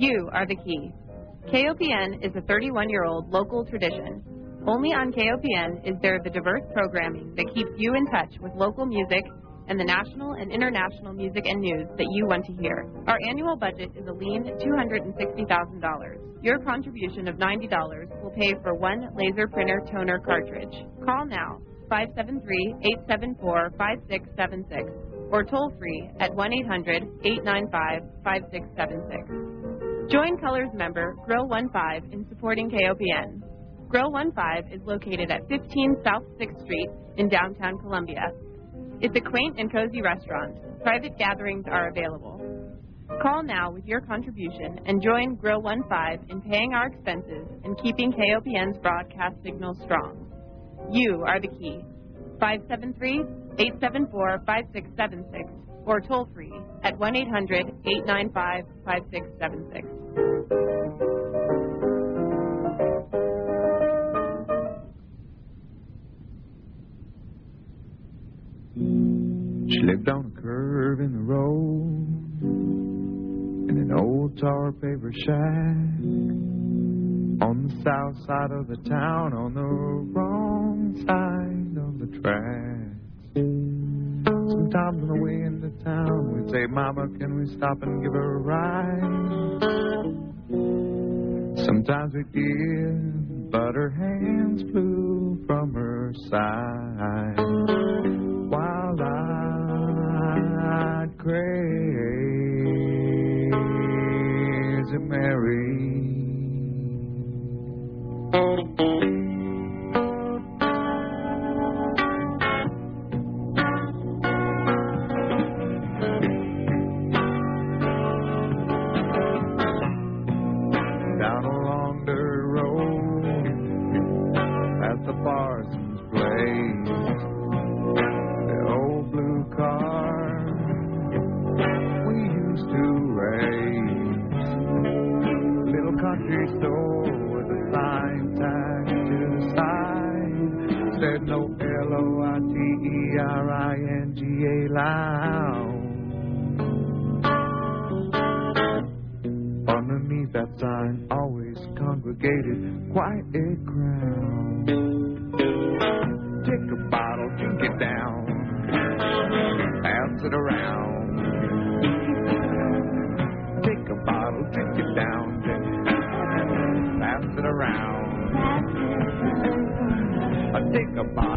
You are the key. KOPN is a 31 year old local tradition. Only on KOPN is there the diverse programming that keeps you in touch with local music and the national and international music and news that you want to hear. Our annual budget is a lean $260,000. Your contribution of $90 will pay for one laser printer toner cartridge. Call now 573 874 5676 or toll free at 1 800 895 5676. Join Colors member Grill 15 in supporting KOPN. Grill 15 is located at 15 South 6th Street in downtown Columbia. It's a quaint and cozy restaurant. Private gatherings are available. Call now with your contribution and join Grill 15 in paying our expenses and keeping KOPN's broadcast signal strong. You are the key. 573 874 5676 or toll free at 1 800 895 5676. She lived on a curve in the road in an old tar paper shack on the south side of the town on the wrong side of the tracks. Sometimes on the way into town we'd say, Mama, can we stop and give her a ride? Sometimes we'd give, but her hands flew from her side while I'd crazy Mary. Country store with a sign tagged to the side said no L O I T E R I N G A lounge. Underneath that sign, always congregated quiet crowd. Take a bottle, drink it down, pass it around. Take a bottle, drink it down, pass it around. I take a bottle.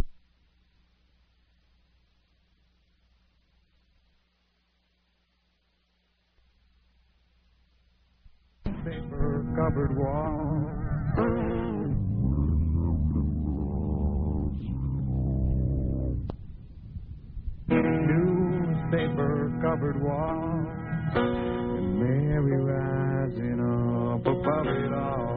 Paper covered wall. Newspaper covered wall. And Mary rising up above it Next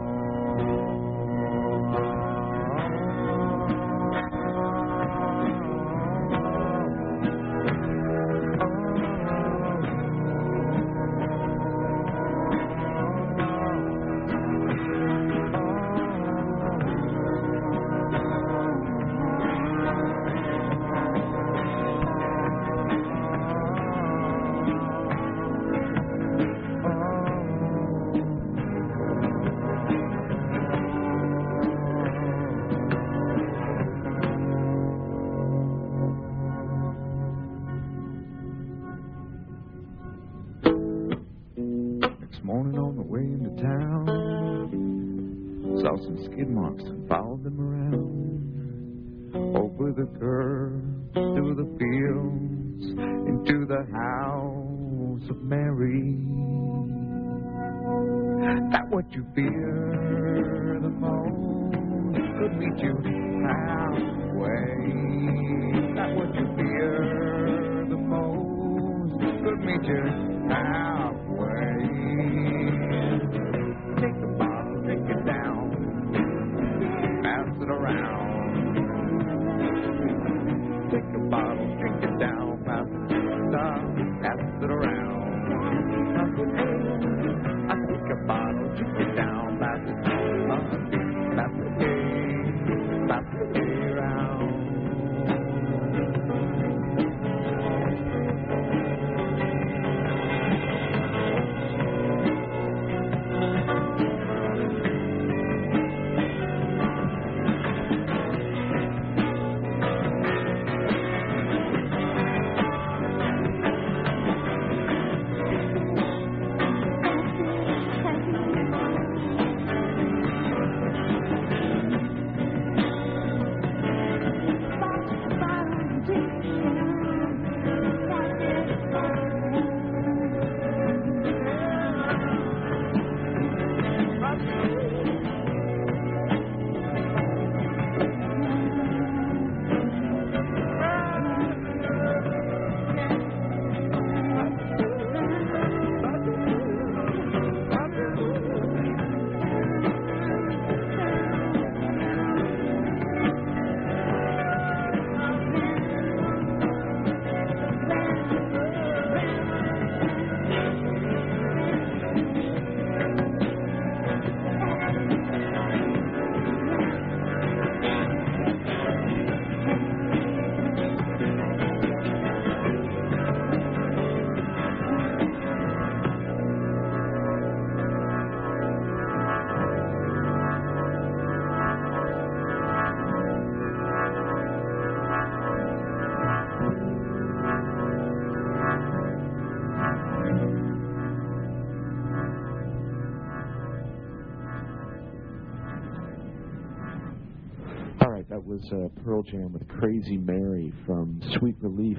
was uh, Pearl Jam with Crazy Mary from Sweet Relief,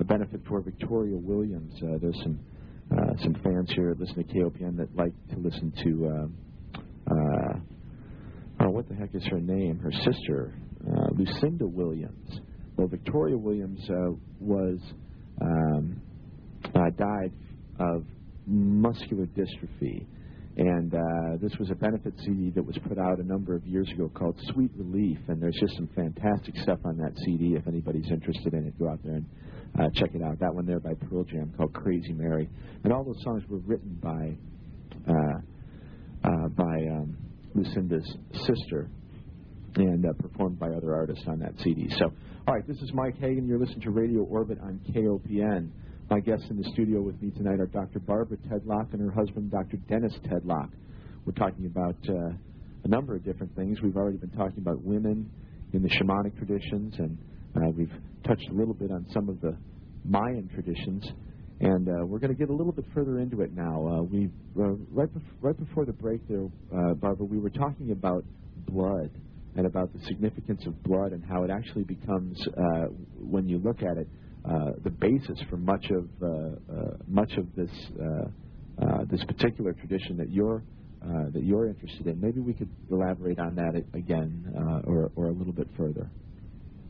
a benefit for Victoria Williams. Uh, there's some uh, some fans here that listen to KOPN that like to listen to. Uh, uh, oh, what the heck is her name? Her sister, uh, Lucinda Williams. Well, Victoria Williams uh, was um, uh, died of muscular dystrophy. And uh, this was a benefit CD that was put out a number of years ago called Sweet Relief. And there's just some fantastic stuff on that CD. If anybody's interested in it, go out there and uh, check it out. That one there by Pearl Jam called Crazy Mary. And all those songs were written by uh, uh, by um, Lucinda's sister and uh, performed by other artists on that CD. So, all right, this is Mike Hagan. You're listening to Radio Orbit on KOPN. My guests in the studio with me tonight are Dr. Barbara Tedlock and her husband, Dr. Dennis Tedlock. We're talking about uh, a number of different things. We've already been talking about women in the shamanic traditions, and uh, we've touched a little bit on some of the Mayan traditions. And uh, we're going to get a little bit further into it now. Uh, we uh, right, bef- right before the break, there, uh, Barbara, we were talking about blood and about the significance of blood and how it actually becomes, when you look at it, the basis for much of uh, uh, much of this uh, uh, this particular tradition that you're uh, that you're interested in. Maybe we could elaborate on that again, uh, or or a little bit further.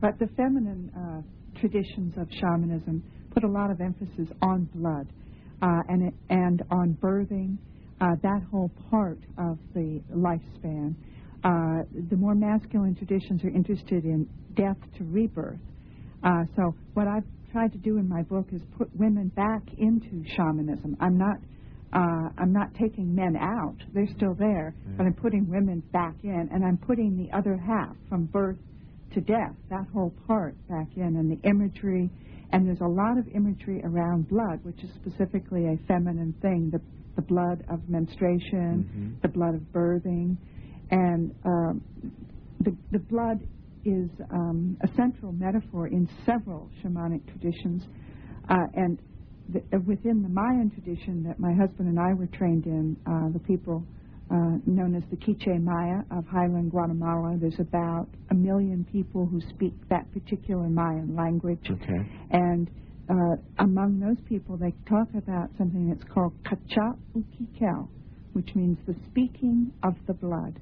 But the feminine uh, traditions of shamanism put a lot of emphasis on blood uh, and, and on birthing, uh, that whole part of the lifespan. Uh, the more masculine traditions are interested in death to rebirth. Uh, so what I've tried to do in my book is put women back into shamanism. I'm not uh, I'm not taking men out; they're still there, but I'm putting women back in, and I'm putting the other half from birth to death, that whole part back in, and the imagery. And there's a lot of imagery around blood, which is specifically a feminine thing the, the blood of menstruation, the blood of birthing. And um, the, the blood is um, a central metaphor in several shamanic traditions. Uh, and the, uh, within the Mayan tradition that my husband and I were trained in, uh, the people uh, known as the Quiche Maya of highland Guatemala, there's about a million people who speak that particular Mayan language. Okay. And uh, among those people, they talk about something that's called kacha ukikel, which means the speaking of the blood.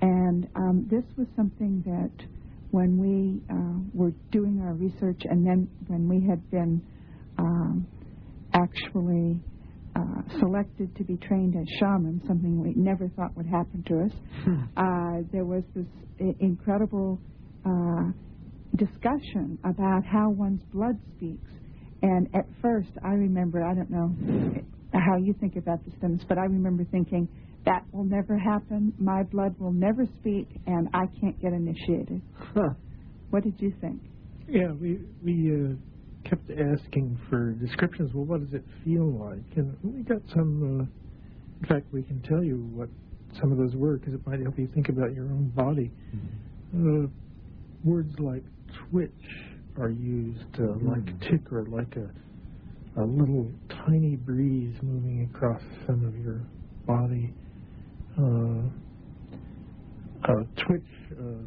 And um, this was something that when we uh, were doing our research and then when we had been um, actually uh, selected to be trained as shamans, something we never thought would happen to us, uh, there was this incredible uh, discussion about how one's blood speaks. And at first, I remember, I don't know how you think about this, Dennis, but I remember thinking, that will never happen. My blood will never speak, and I can't get initiated. Huh. What did you think? Yeah, we we uh, kept asking for descriptions. Well, what does it feel like? And we got some. Uh, in fact, we can tell you what some of those were because it might help you think about your own body. Uh, words like twitch are used, uh, like tick or like a a little tiny breeze moving across some of your body. Uh, uh, twitch. Uh,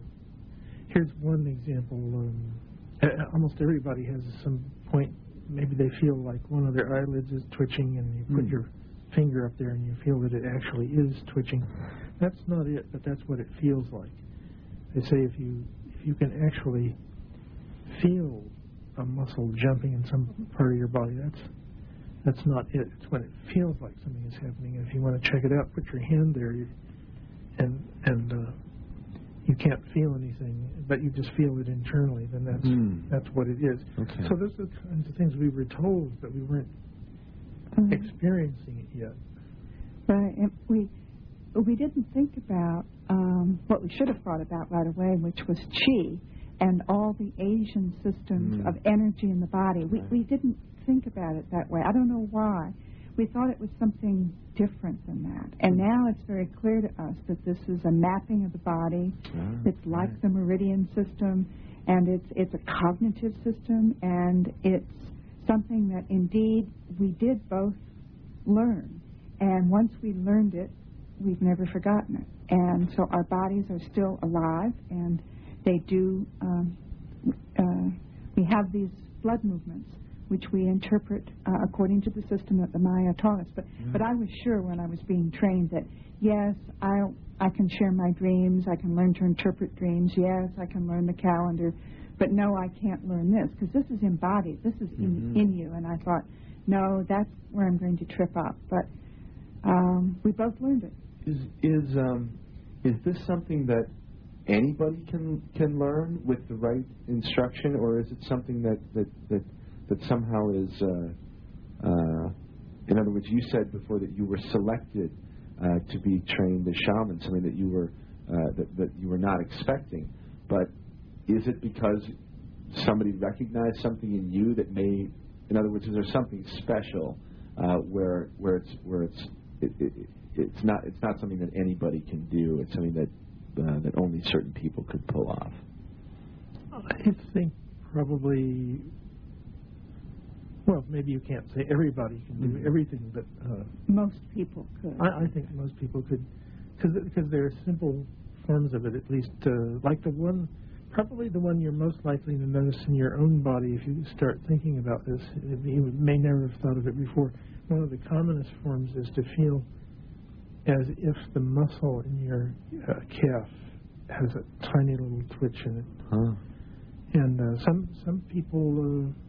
here's one example. Um, almost everybody has some point. Maybe they feel like one of their eyelids is twitching, and you put Hmm. your finger up there, and you feel that it actually is twitching. That's not it, but that's what it feels like. They say if you if you can actually feel a muscle jumping in some part of your body, that's that's not it. It's when it feels like something is happening. And if you want to check it out, put your hand there, you, and and uh, you can't feel anything, but you just feel it internally. Then that's Hmm. that's what it is. Okay. So those are the kinds of things we were told, but we weren't experiencing it yet. Right. And we we didn't think about um, what we should have thought about right away, which was chi and all the Asian systems Mm. of energy in the body. We we didn't think about it that way. I don't know why. We thought it was something different than that. And now it's very clear to us that this is a mapping of the body. Ah, It's like right. the meridian system, and it's it's a cognitive system, and it's something that indeed we did both learn. And once we learned it, we've never forgotten it. And so our bodies are still alive, and they do. Um, uh, we have these blood movements, which we interpret uh, according to the system that the Maya taught us. But but I was sure when I was being trained that yes, I I can share my dreams. I can learn to interpret dreams. Yes, I can learn the calendar. But no, I can't learn this because this is embodied. This is in, in you. And I thought, no, that's where I'm going to trip up. But um, we both learned it. Is is um is this something that anybody can can learn with the right instruction, or is it something that that that, that somehow is uh, uh, in other words, you said before that you were selected uh, to be trained as shaman, something that you were uh, that that you were not expecting, but is it because somebody recognized something in you that may, in other words, is there something special uh, where where it's where it's it, it, it's not it's not something that anybody can do. It's something that uh, that only certain people could pull off. I think probably. Well, maybe you can't say everybody can do Mhm. everything, but uh, Most people could. I, I think most people could, because there are simple forms of it. At least, uh, like the one, probably the one you're most likely to notice in your own body if you start thinking about this. You may never have thought of it before. One of the commonest forms is to feel as if the muscle in your uh, calf has a tiny little twitch in it. Huh. And uh, some some people, uh,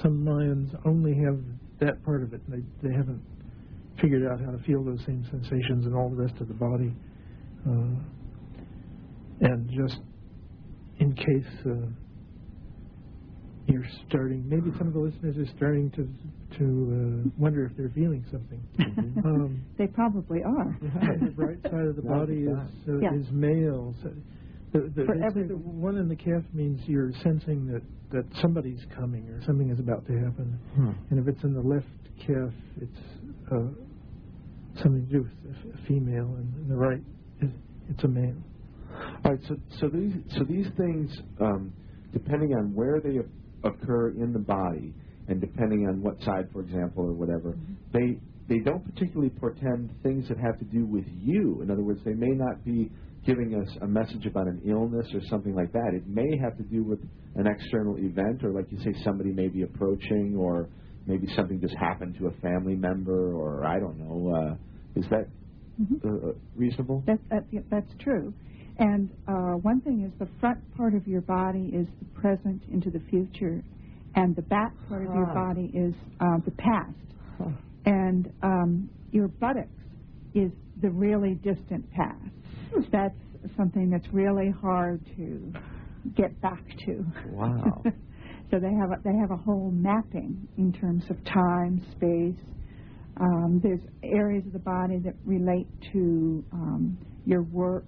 some Mayans only have that part of it. They they haven't figured out how to feel those same sensations in all the rest of the body. Uh, and just in case uh, you're starting, maybe some of the listeners are starting to to uh, wonder if they're feeling something. (laughs) Um, they probably are. the right side of the body that- is uh, Yeah. is male. So the, the, For everyone. the one in the calf means you're sensing that, that somebody's coming or something is about to happen. Hmm. And if it's in the left calf, it's uh, something to do with a female, and in the right, it's a male. All right. So so these so these things, um, depending on where they occur in the body, and depending on what side, for example, or whatever, they they don't particularly portend things that have to do with you. In other words, they may not be giving us a message about an illness or something like that. It may have to do with an external event, or like you say, somebody may be approaching, or maybe something just happened to a family member, or I don't know. Uh, is that Mhm. uh, uh, reasonable? That, that, yeah, that's true. And uh, one thing is the front part of your body is the present into the future, and the back part of your body is uh, the past. And um, your buttocks is the really distant past. That's something that's really hard to get back to. Wow. (laughs) so they have a, they have a whole mapping in terms of time, space. Um, there's areas of the body that relate to um, your work,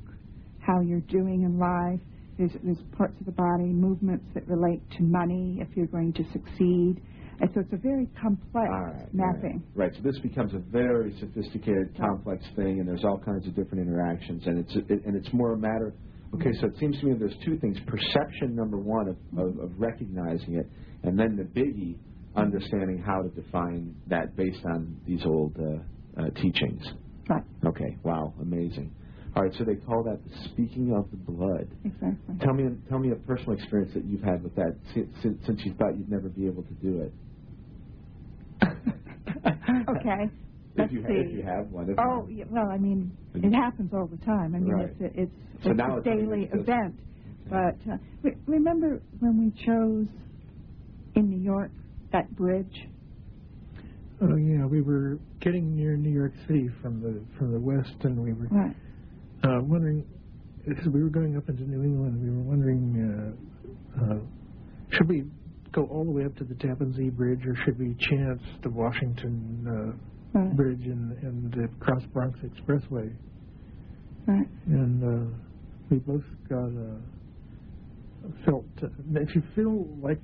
how you're doing in life. There's, there's parts of the body, movements that relate to money if you're going to succeed. And so it's a very complex right, mapping. Right. right. So this becomes a very sophisticated, complex thing, and there's all kinds of different interactions, and it's it, and it's more a matter. Okay, so it seems to me there's two things: perception, number one, of, of, of recognizing it, and then the biggie, understanding how to define that based on these old uh, uh, teachings. Right, Okay. Wow. Amazing. All right. So they call that speaking of the blood. exactly. Tell me, tell me a personal experience that you've had with that since, since you thought you'd never be able to do it. Okay. If Let's you, see. if you have one. If Oh, yeah, well, I mean, it happens all the time. I mean, Right. it's a, it's, So it's now a daily that just- event. But uh, re- remember when we chose in New York that bridge? Oh yeah, we were getting near New York City from the from the west, and we were Right. uh, wondering because we were going up into New England. We were wondering uh, uh, should we go all the way up to the Tappan Zee Bridge, or should we chance the Washington uh, Right. Bridge and, and the Cross Bronx Expressway? Right. And uh, we both got uh, felt. Uh, if you feel like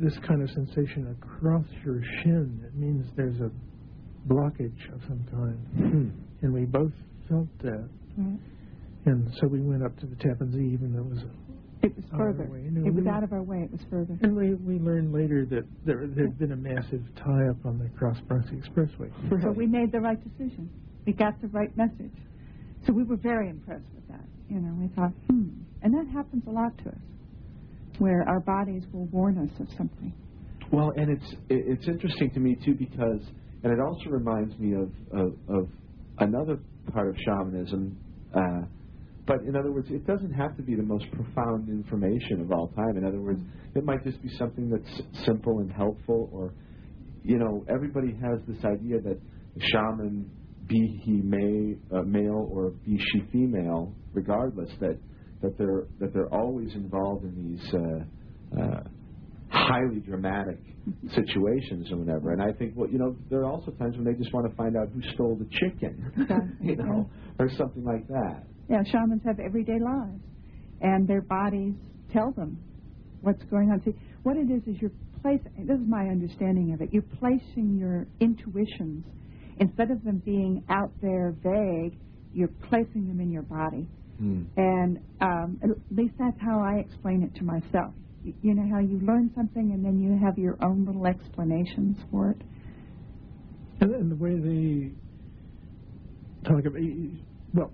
this kind of sensation across your shin, it means there's a blockage of some kind. Hmm. And we both felt that. Right. And so we went up to the Tappan Zee, even though it was. It was further. our way. No, it was we- out of our way. It was further. And we, we learned later that there had been a massive tie up on the Cross Bronx Expressway. So we made the right decision. We got the right message. So we were very impressed with that. You know, we thought, hmm. And that happens a lot to us, where our bodies will warn us of something. Well, and it's it's interesting to me too because, and it also reminds me of of, of another part of shamanism. Uh, but in other words, it doesn't have to be the most profound information of all time. In other words, it might just be something that's simple and helpful, or you know, everybody has this idea that the shaman, be he may, uh, male or be she female, regardless, that that they're that they're always involved in these uh, uh, highly dramatic situations or whatever. And I think, well, you know, there are also times when they just want to find out who stole the chicken, (laughs) you know, or something like that. Yeah, shamans have everyday lives, and their bodies tell them what's going on. See, what it is is you're placing. This is my understanding of it. You're placing your intuitions instead of them being out there vague. You're placing them in your body, Hmm. and um, at least that's how I explain it to myself. You, you know how you learn something and then you have your own little explanations for it. And, and the way they talk about, well,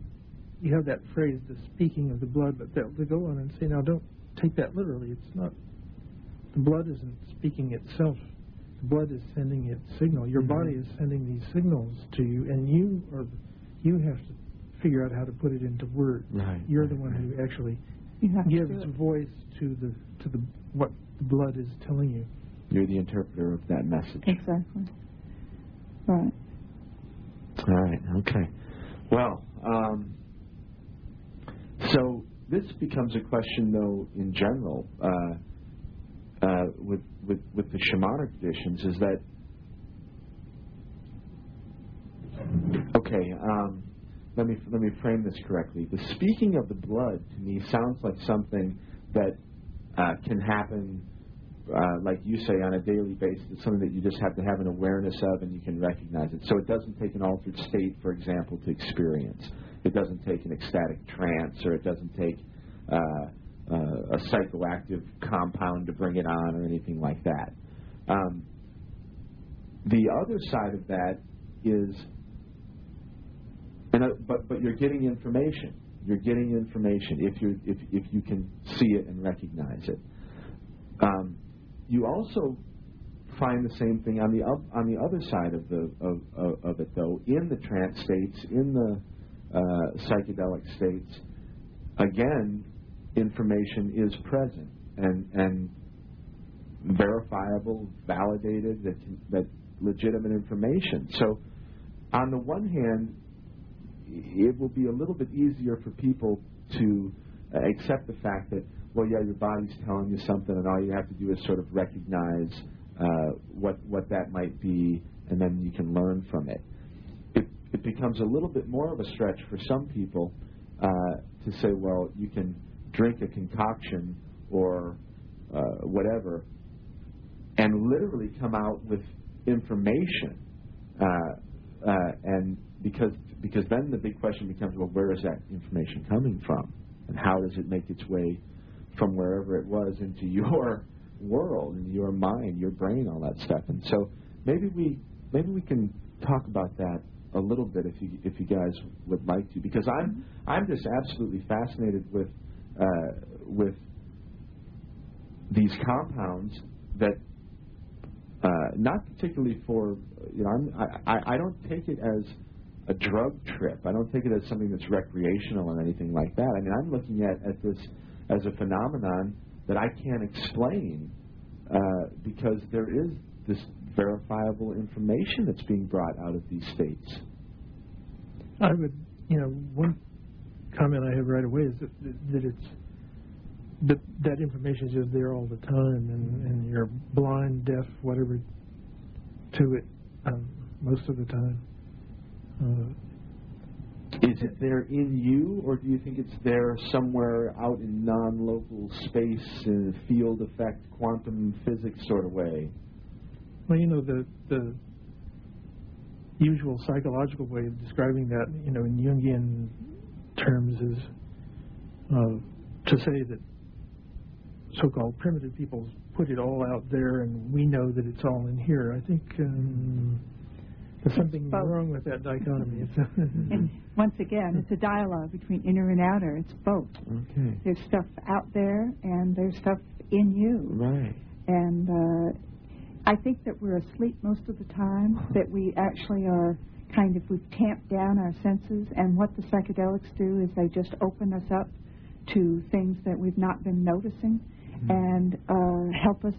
you have that phrase, the speaking of the blood, but they'll, they go on and say, now don't take that literally. It's not, the blood isn't speaking itself. The blood is sending its signal. Your Mhm. body is sending these signals to you, and you are, you have to figure out how to put it into words. Right, You're the right, one who actually You have to gives voice to the to the what the blood is telling you. You're the interpreter of that message. Exactly. Right. All right. Okay. Well, um, so this becomes a question, though, in general, uh, uh, with, with with the shamanic traditions, is that okay? Um, let me let me frame this correctly. The speaking of the blood to me sounds like something that uh, can happen uh, like you say, on a daily basis. It's something that you just have to have an awareness of and you can recognize it. So it doesn't take an altered state, for example, to experience. It doesn't take an ecstatic trance or it doesn't take uh, uh, a psychoactive compound to bring it on or anything like that. Um, the other side of that is, and, uh, but but you're getting information. You're getting information if you if if you can see it and recognize it. Um, you also find the same thing on the up, on the other side of the of, of, of it though in the trance states in the psychedelic states again information is present and and verifiable validated that that legitimate information so on the one hand it will be a little bit easier for people to uh, accept the fact that well, yeah, your body's telling you something, and all you have to do is sort of recognize uh, what what that might be, and then you can learn from it. It, becomes a little bit more of a stretch for some people uh, to say, well, you can drink a concoction or uh, whatever, and literally come out with information, uh, uh, and because because then the big question becomes, well, where is that information coming from, and how does it make its way from wherever it was into (laughs) your world, into your mind, your brain, all that stuff. And so maybe we maybe we can talk about that a little bit if you if you guys would like to, because I'm I'm just absolutely fascinated with uh, with these compounds that uh, not particularly for you know I'm, I I I don't take it as a drug trip. I don't take it as something that's recreational or anything like that. I mean I'm looking at at this as a phenomenon that I can't explain uh, because there is this verifiable information that's being brought out of these states. I would, you know, one comment I have right away is that, that it's that that information is just there all the time, and, and you're blind, deaf, whatever, to it um, most of the time. Uh, Is it there in you, or do you think it's there somewhere out in non-local space, in a field effect, quantum physics sort of way? Well, you know, the the usual psychological way of describing that, you know, in Jungian terms, is uh, to say that so-called primitive peoples put it all out there, and we know that it's all in here. I think um, There's something wrong with that dichotomy. (laughs) (laughs) And once again, it's a dialogue between inner and outer. It's both. Okay. There's stuff out there, and there's stuff in you. Right. And uh, I think that we're asleep most of the time. That we actually are kind of we've tamped down our senses. And what the psychedelics do is they just open us up to things that we've not been noticing, and uh, help us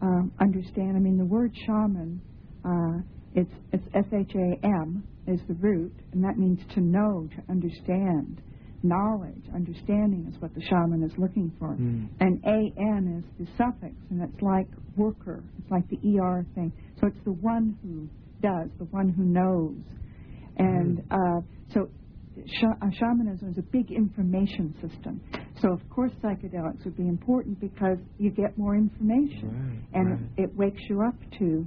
um, understand. I mean, the word shaman. Uh, it's it's S H A M is the root, and that means to know, to understand. Knowledge, understanding is what the shaman is looking for. Mm. And AN is the suffix, and it's like worker. It's like the ER thing. So it's the one who does, the one who knows. And uh, so sh- uh, shamanism is a big information system. So, of course, psychedelics would be important because you get more information. Right, and right. It, it wakes you up to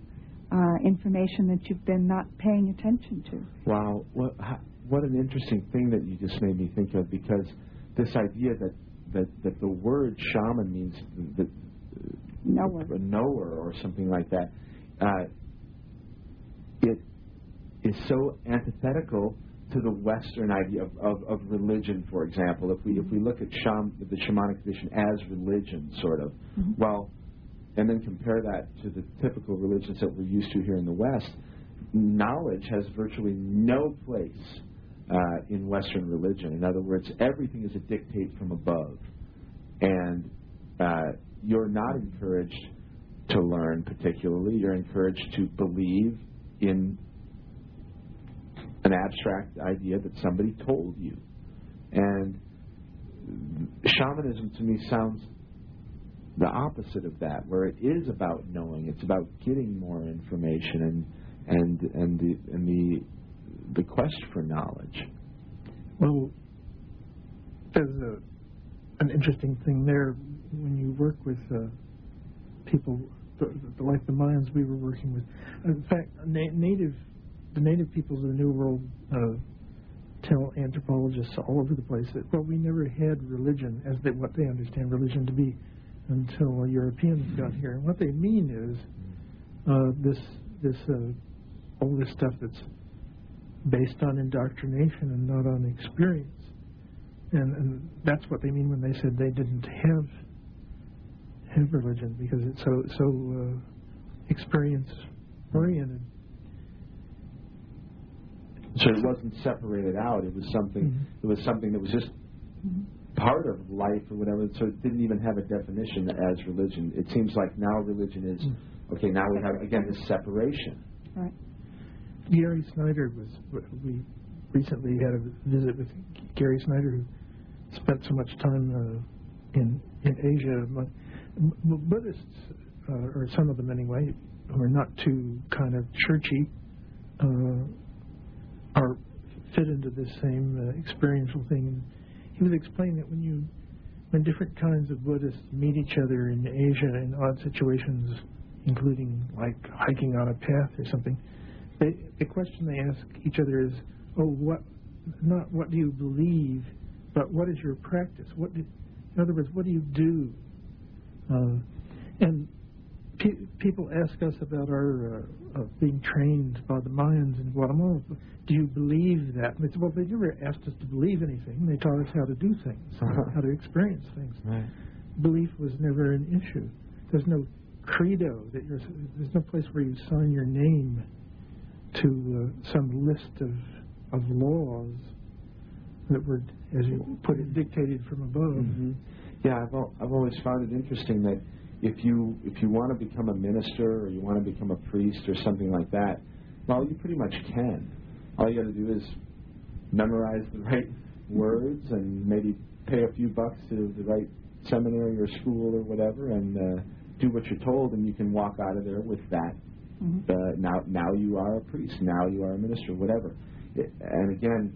uh, information that you've been not paying attention to. Wow, what how, what an interesting thing that you just made me think of because this idea that that, that the word shaman means that Knower. a knower or something like that. Uh, it is so antithetical to the Western idea of, of, of religion, for example. If we if we look at sham, the shamanic tradition as religion, sort of, well, and then compare that to the typical religions that we're used to here in the West, knowledge has virtually no place uh, in Western religion. In other words, everything is a dictate from above, and uh, you're not encouraged to learn particularly. You're encouraged to believe in an abstract idea that somebody told you, and shamanism to me sounds the opposite of that, where it is about knowing. It's about getting more information and and and the and the the quest for knowledge. Well, there's a, an interesting thing there when you work with uh, people the, the, like the Mayans we were working with. In fact, na- native the native peoples of the New World uh, tell anthropologists all over the place that well, we never had religion as they, what they understand religion to be until Europeans got here. And what they mean is uh, this this uh, all this stuff that's based on indoctrination and not on experience. And, and that's what they mean when they said they didn't have have religion because it's so so uh, experience oriented. So it wasn't separated out. It was something. Mhm. It was something that was just part of life or whatever. So it didn't even have a definition as religion. It seems like now religion is okay. Now we have again this separation. Right. Gary Snyder was we recently had a visit with Gary Snyder who spent so much time uh, in in Asia. Buddhists, uh, or some of them anyway, who are not too kind of churchy, uh, are fit into this same uh, experiential thing. He was explaining that when you when different kinds of Buddhists meet each other in Asia in odd situations, including like hiking on a path or something, they, the question they ask each other is, "Oh, what? Not what do you believe, but what is your practice? What? Do, in other words, what do you do?" Uh, and pe- people ask us about our uh, uh, being trained by the Mayans in Guatemala. Do you believe that? Said, well, they never asked us to believe anything. They taught us how to do things, how to experience things. Right. Belief was never an issue. There's no credo that you're. There's no place where you sign your name to uh, some list of of laws that were, as you put it, dictated from above. hmm Yeah, I've al- I've always found it interesting that if you if you want to become a minister or you want to become a priest or something like that, well, you pretty much can. All you got to do is memorize the (laughs) right words and maybe pay a few bucks to the right seminary or school or whatever, and uh, do what you're told, and you can walk out of there with that. Mhm. Uh, now, now you are a priest. Now you are a minister. Whatever. It, and again,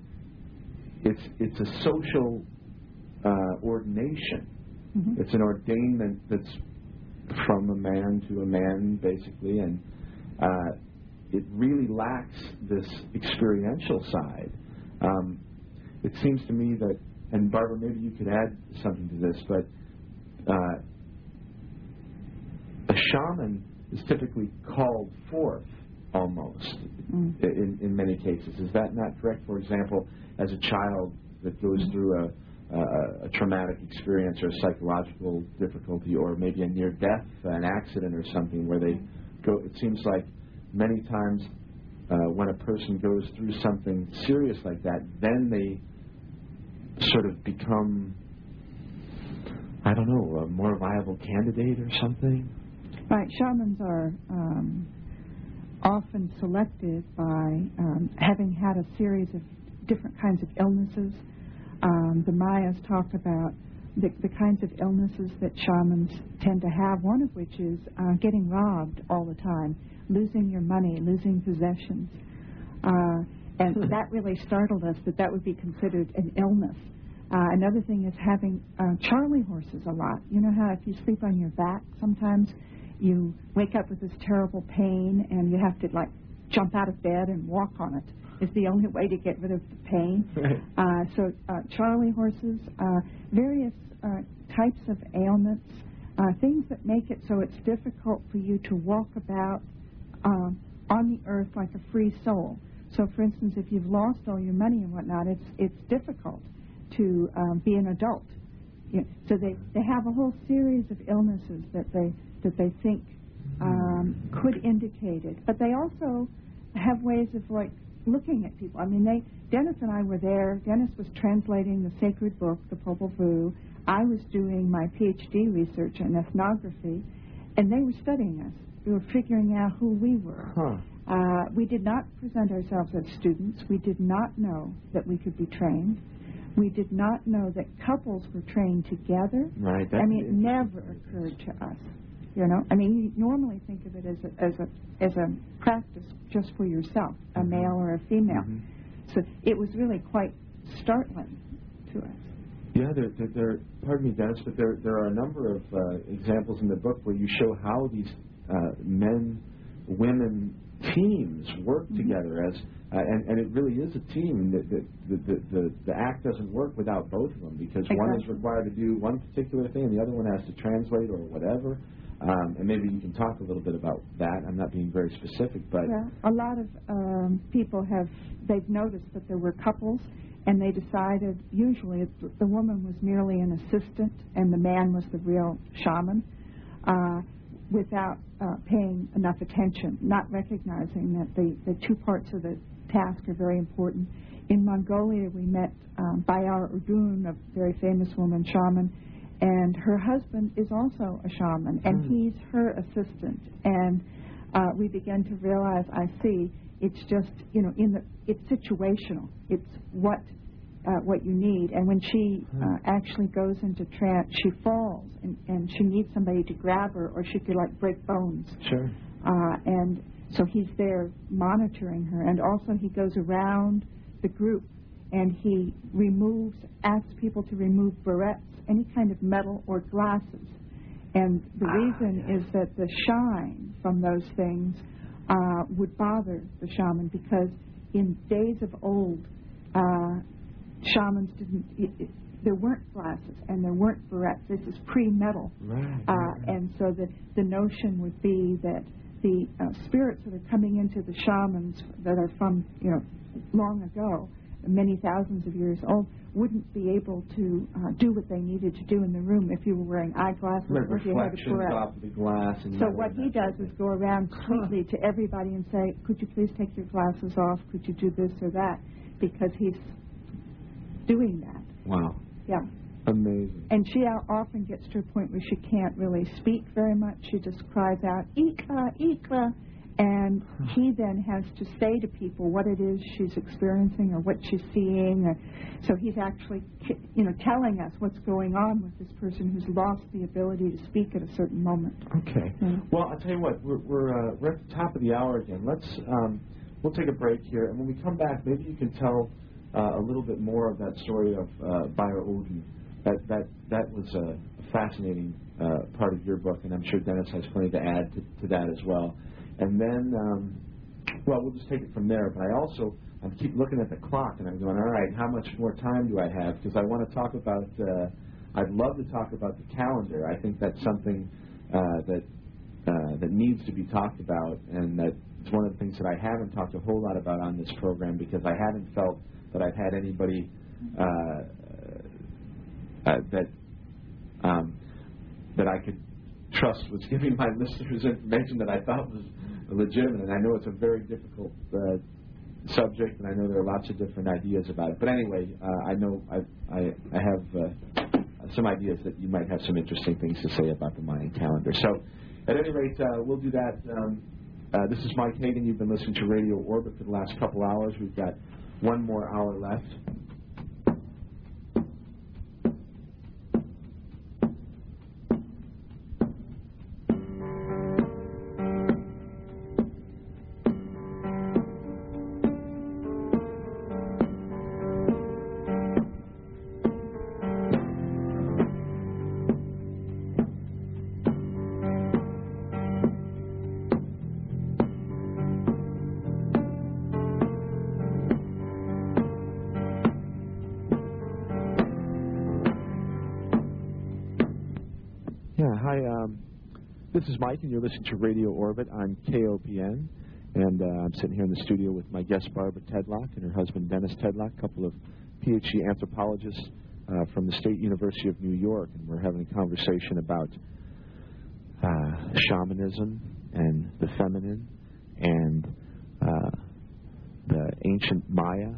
it's it's a social uh, ordination. Mhm. It's an ordainment that's from a man to a man, basically, and uh, it really lacks this experiential side. Um, it seems to me that, and Barbara, maybe you could add something to this, but uh, a shaman is typically called forth almost Mm. in, in many cases. Is that not correct? For example, as a child that goes through a, a, a traumatic experience or a psychological difficulty or maybe a near death, an accident or something where they go, it seems like many times uh, when a person goes through something serious like that, then they sort of become, I don't know, a more viable candidate or something. Right, shamans are um, often selected by um, having had a series of different kinds of illnesses. Um, the Mayas talk about the, the kinds of illnesses that shamans tend to have, one of which is uh, getting robbed all the time, losing your money, losing possessions. Uh, and that really startled us that that would be considered an illness. Uh, another thing is having uh, Charlie horses a lot. You know how if you sleep on your back, sometimes you wake up with this terrible pain and you have to like jump out of bed and walk on it. Is the only way to get rid of the pain. (laughs) Right. Uh, so uh, Charlie horses, uh, various uh, types of ailments, uh, things that make it so it's difficult for you to walk about um, on the earth like a free soul. So, for instance, if you've lost all your money and whatnot, it's it's difficult to um, be an adult. You so they they have a whole series of illnesses that they that they think um, could indicate it, but they also have ways of like looking at people. I mean, they Dennis and I were there. Dennis was translating the sacred book, the Popol Vuh. I was doing my PhD research in ethnography, and they were studying us. They were figuring out who we were. Huh. Uh, we did not present ourselves as students. We did not know that we could be trained. We did not know that couples were trained together. Right. I mean, it never occurred to us. You know, I mean, you normally think of it as a, as a as a practice just for yourself, a Mhm. male or a female. Mhm. So it was really quite startling to us. Yeah, there, there, there, pardon me, Dennis, but there, there are a number of uh, examples in the book where you show how these uh, men, women teams work Mhm. together as, uh, and, and it really is a team. The, the, the, the, the act doesn't work without both of them because one is required to do one particular thing and the other one has to translate or whatever. Um, and maybe you can talk a little bit about that. I'm not being very specific, but Well, a lot of um, people have they've noticed that there were couples, and they decided usually the- the woman was merely an assistant and the man was the real shaman, uh, without uh, paying enough attention, not recognizing that the the two parts of the task are very important. In Mongolia, we met um, Bayar Odun, a very famous woman shaman, and her husband is also a shaman, and Hmm. he's her assistant. And uh, we began to realize, I see, it's just you know in the it's situational. It's what uh, what you need. And when she uh, Hmm. actually goes into trance, she falls, and, and she needs somebody to grab her, or she could like break bones. sure. Uh, and so he's there monitoring her. And also, he goes around the group and he removes, asks people to remove barrettes, any kind of metal or glasses. And the Ah, reason yes. is that the shine from those things uh, would bother the shaman because in days of old, uh, shamans didn't. It, it, there weren't glasses and there weren't barrettes. This is pre-metal. Right. Uh, right. and so the, the notion would be that the uh, spirits that are coming into the shamans that are from, you know, long ago, many thousands of years old, wouldn't be able to uh, do what they needed to do in the room if you were wearing eyeglasses or if you had a barrette. off the glass. So what he does is go around sweetly to everybody and say, "Could you please take your glasses off? Could you do this or that?" Because he's doing that. Wow. Yeah. Amazing. And she often gets to a point where she can't really speak very much. She just cries out, Ikra, Ikra. And he then has to say to people what it is she's experiencing or what she's seeing. Or, so he's actually, you know, telling us what's going on with this person who's lost the ability to speak at a certain moment. Okay. Mm. Well, I'll tell you what, we're, we're, uh, we're at the top of the hour again. Let's, um, we'll take a break here, and when we come back, maybe you can tell a little bit more of that story of uh, Bayar Odun. That, that, that was a fascinating uh, part of your book, and I'm sure Dennis has plenty to add to, to that as well. And then, um, well, we'll just take it from there, but I also, I keep looking at the clock, and I'm going, all right, how much more time do I have? Because I want to talk about, uh, I'd love to talk about the calendar. I think that's something uh, that uh, that needs to be talked about, and that it's one of the things that I haven't talked a whole lot about on this program because I haven't felt that I've had anybody uh, uh, that um, that I could trust was giving my listeners information that I thought was legitimate. And I know it's a very difficult uh, subject, and I know there are lots of different ideas about it. But anyway, uh, I know I I, I have uh, some ideas that you might have some interesting things to say about the Mayan calendar. So, at any rate, uh, we'll do that. Um, uh, this is Mike Hagan. You've been listening to Radio Orbit for the last couple hours. We've got one more hour left. This is Mike, and you're listening to Radio Orbit on KOPN. And uh, I'm sitting here in the studio with my guest Barbara Tedlock and her husband Dennis Tedlock, a couple of PhD anthropologists uh, from the State University of New York, and we're having a conversation about uh, shamanism and the feminine and uh, the ancient Maya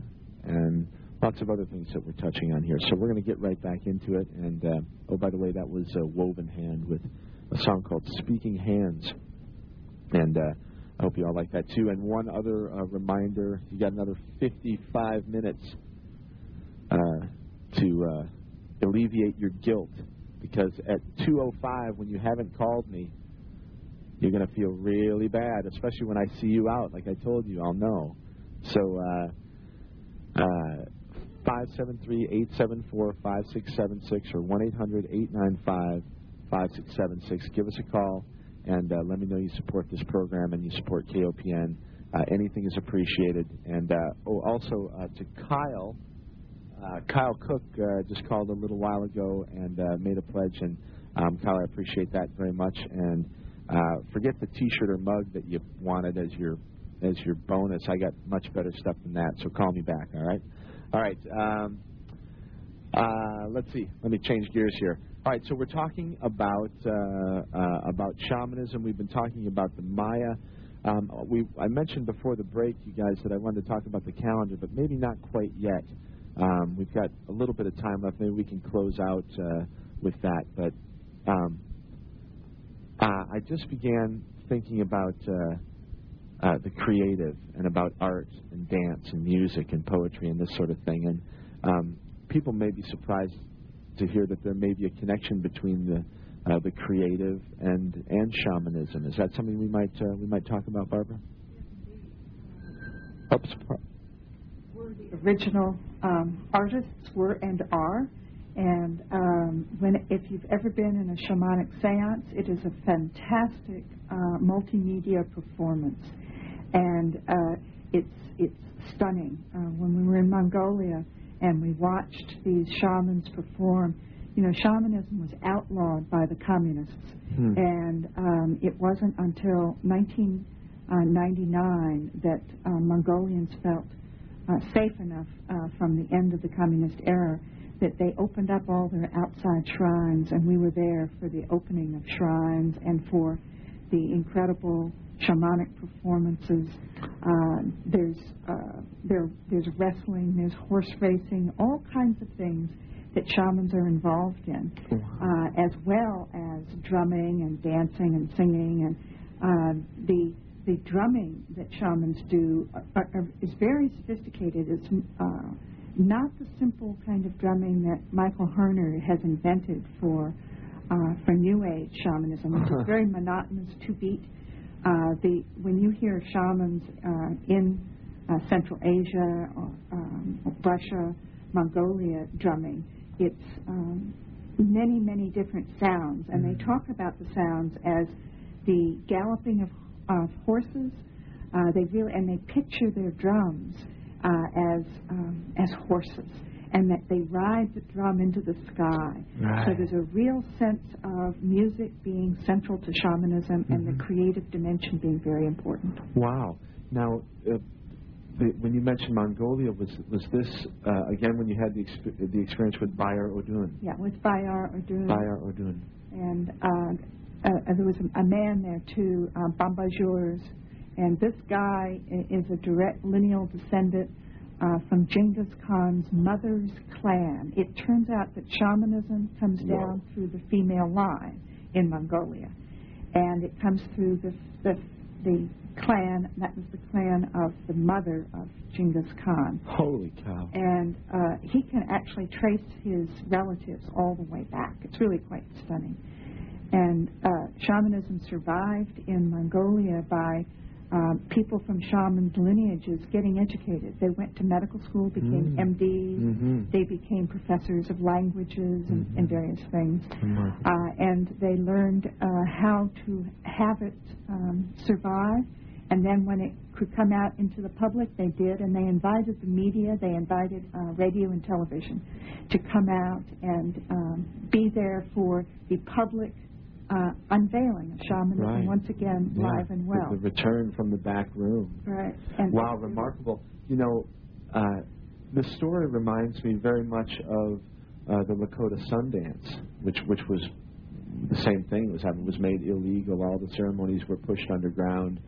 and lots of other things that we're touching on here. So we're going to get right back into it. And uh, oh, by the way, that was uh, Woven Hand with a song called Speaking Hands. And uh, I hope you all like that too. And one other uh, reminder: you got another 55 minutes uh, to uh, alleviate your guilt, because at 2:05, when you haven't called me, you're going to feel really bad, especially when I see you out. Like I told you, I'll know. So. Uh, uh, 573-874-5676 or 1-800-895-5676. Give us a call and uh, let me know you support this program and you support KOPN. Uh, anything is appreciated. And uh, oh, also uh, to Kyle, uh, Kyle Cook uh, just called a little while ago and made a pledge. And um, Kyle, I appreciate that very much. And uh, forget the T-shirt or mug that you wanted as your as your bonus. I got much better stuff than that. So call me back. All right. All right. Um, uh, let's see. Let me change gears here. All right. So we're talking about uh, uh, about shamanism. We've been talking about the Maya. Um, we I mentioned before the break, you guys, that I wanted to talk about the calendar, but maybe not quite yet. Um, we've got a little bit of time left. Maybe we can close out uh, with that. But um, uh, I just began thinking about. Uh, uh, the creative and about art and dance and music and poetry and this sort of thing. And um, people may be surprised to hear that there may be a connection between the uh, the creative and and shamanism. Is that something we might uh, we might talk about, Barbara? Oops. We're the original um, artists were and are. And um, when, if you've ever been in a shamanic seance, it is a fantastic uh, multimedia performance and uh, it's it's stunning. Uh, when we were in Mongolia and we watched these shamans perform, you know, shamanism was outlawed by the communists, Hmm. and um, it wasn't until 1999 that uh, Mongolians felt uh, safe enough uh, from the end of the communist era that they opened up all their outside shrines, and we were there for the opening of shrines and for the incredible shamanic performances. Uh, there's uh, there there's wrestling, there's horse racing, all kinds of things that shamans are involved in, uh, as well as drumming and dancing and singing. And uh, the the drumming that shamans do are, are, is very sophisticated. It's uh, not the simple kind of drumming that Michael Harner has invented for uh, for New Age shamanism, which is very monotonous two beat. Uh, the when you hear shamans uh, in uh, Central Asia, or, um, Russia, Mongolia drumming, it's um, many many different sounds, and they talk about the sounds as the galloping of, of horses. Uh, they really and they picture their drums uh, as um, as horses, and that they ride the drum into the sky. So there's a real sense of music being central to shamanism and the Mhm. creative dimension being very important. Wow. Now, uh, the, when you mentioned Mongolia, was was this uh, again when you had the exp- the experience with Bayar Odun? Yeah, with Bayar Odun. Bayar Odun. and uh, uh, there was a, a man there too, uh, Bambajurs, and this guy is a direct lineal descendant uh, from Genghis Khan's mother's clan. It turns out that shamanism comes down through the female line in Mongolia, and it comes through the the, the clan. That was the clan of the mother of Genghis Khan Holy cow! and uh, he can actually trace his relatives all the way back. It's really quite stunning. And uh, shamanism survived in Mongolia by um, people from shamans' lineages getting educated. They went to medical school, became Mm. MDs, Mhm. they became professors of languages and, and Mhm. various things. Remarkable. Uh, and they learned uh, how to have it um, survive. And then when it could come out into the public, they did. And they invited the media, they invited uh, radio and television to come out and um, be there for the public uh, unveiling of shamanism Right. once again, Yeah, live and well. The, return from the back room. Right. And Wow, remarkable. You know, uh, the story reminds me very much of uh, the Lakota Sundance, which which was the same thing. Was it was made illegal. All the ceremonies were pushed underground,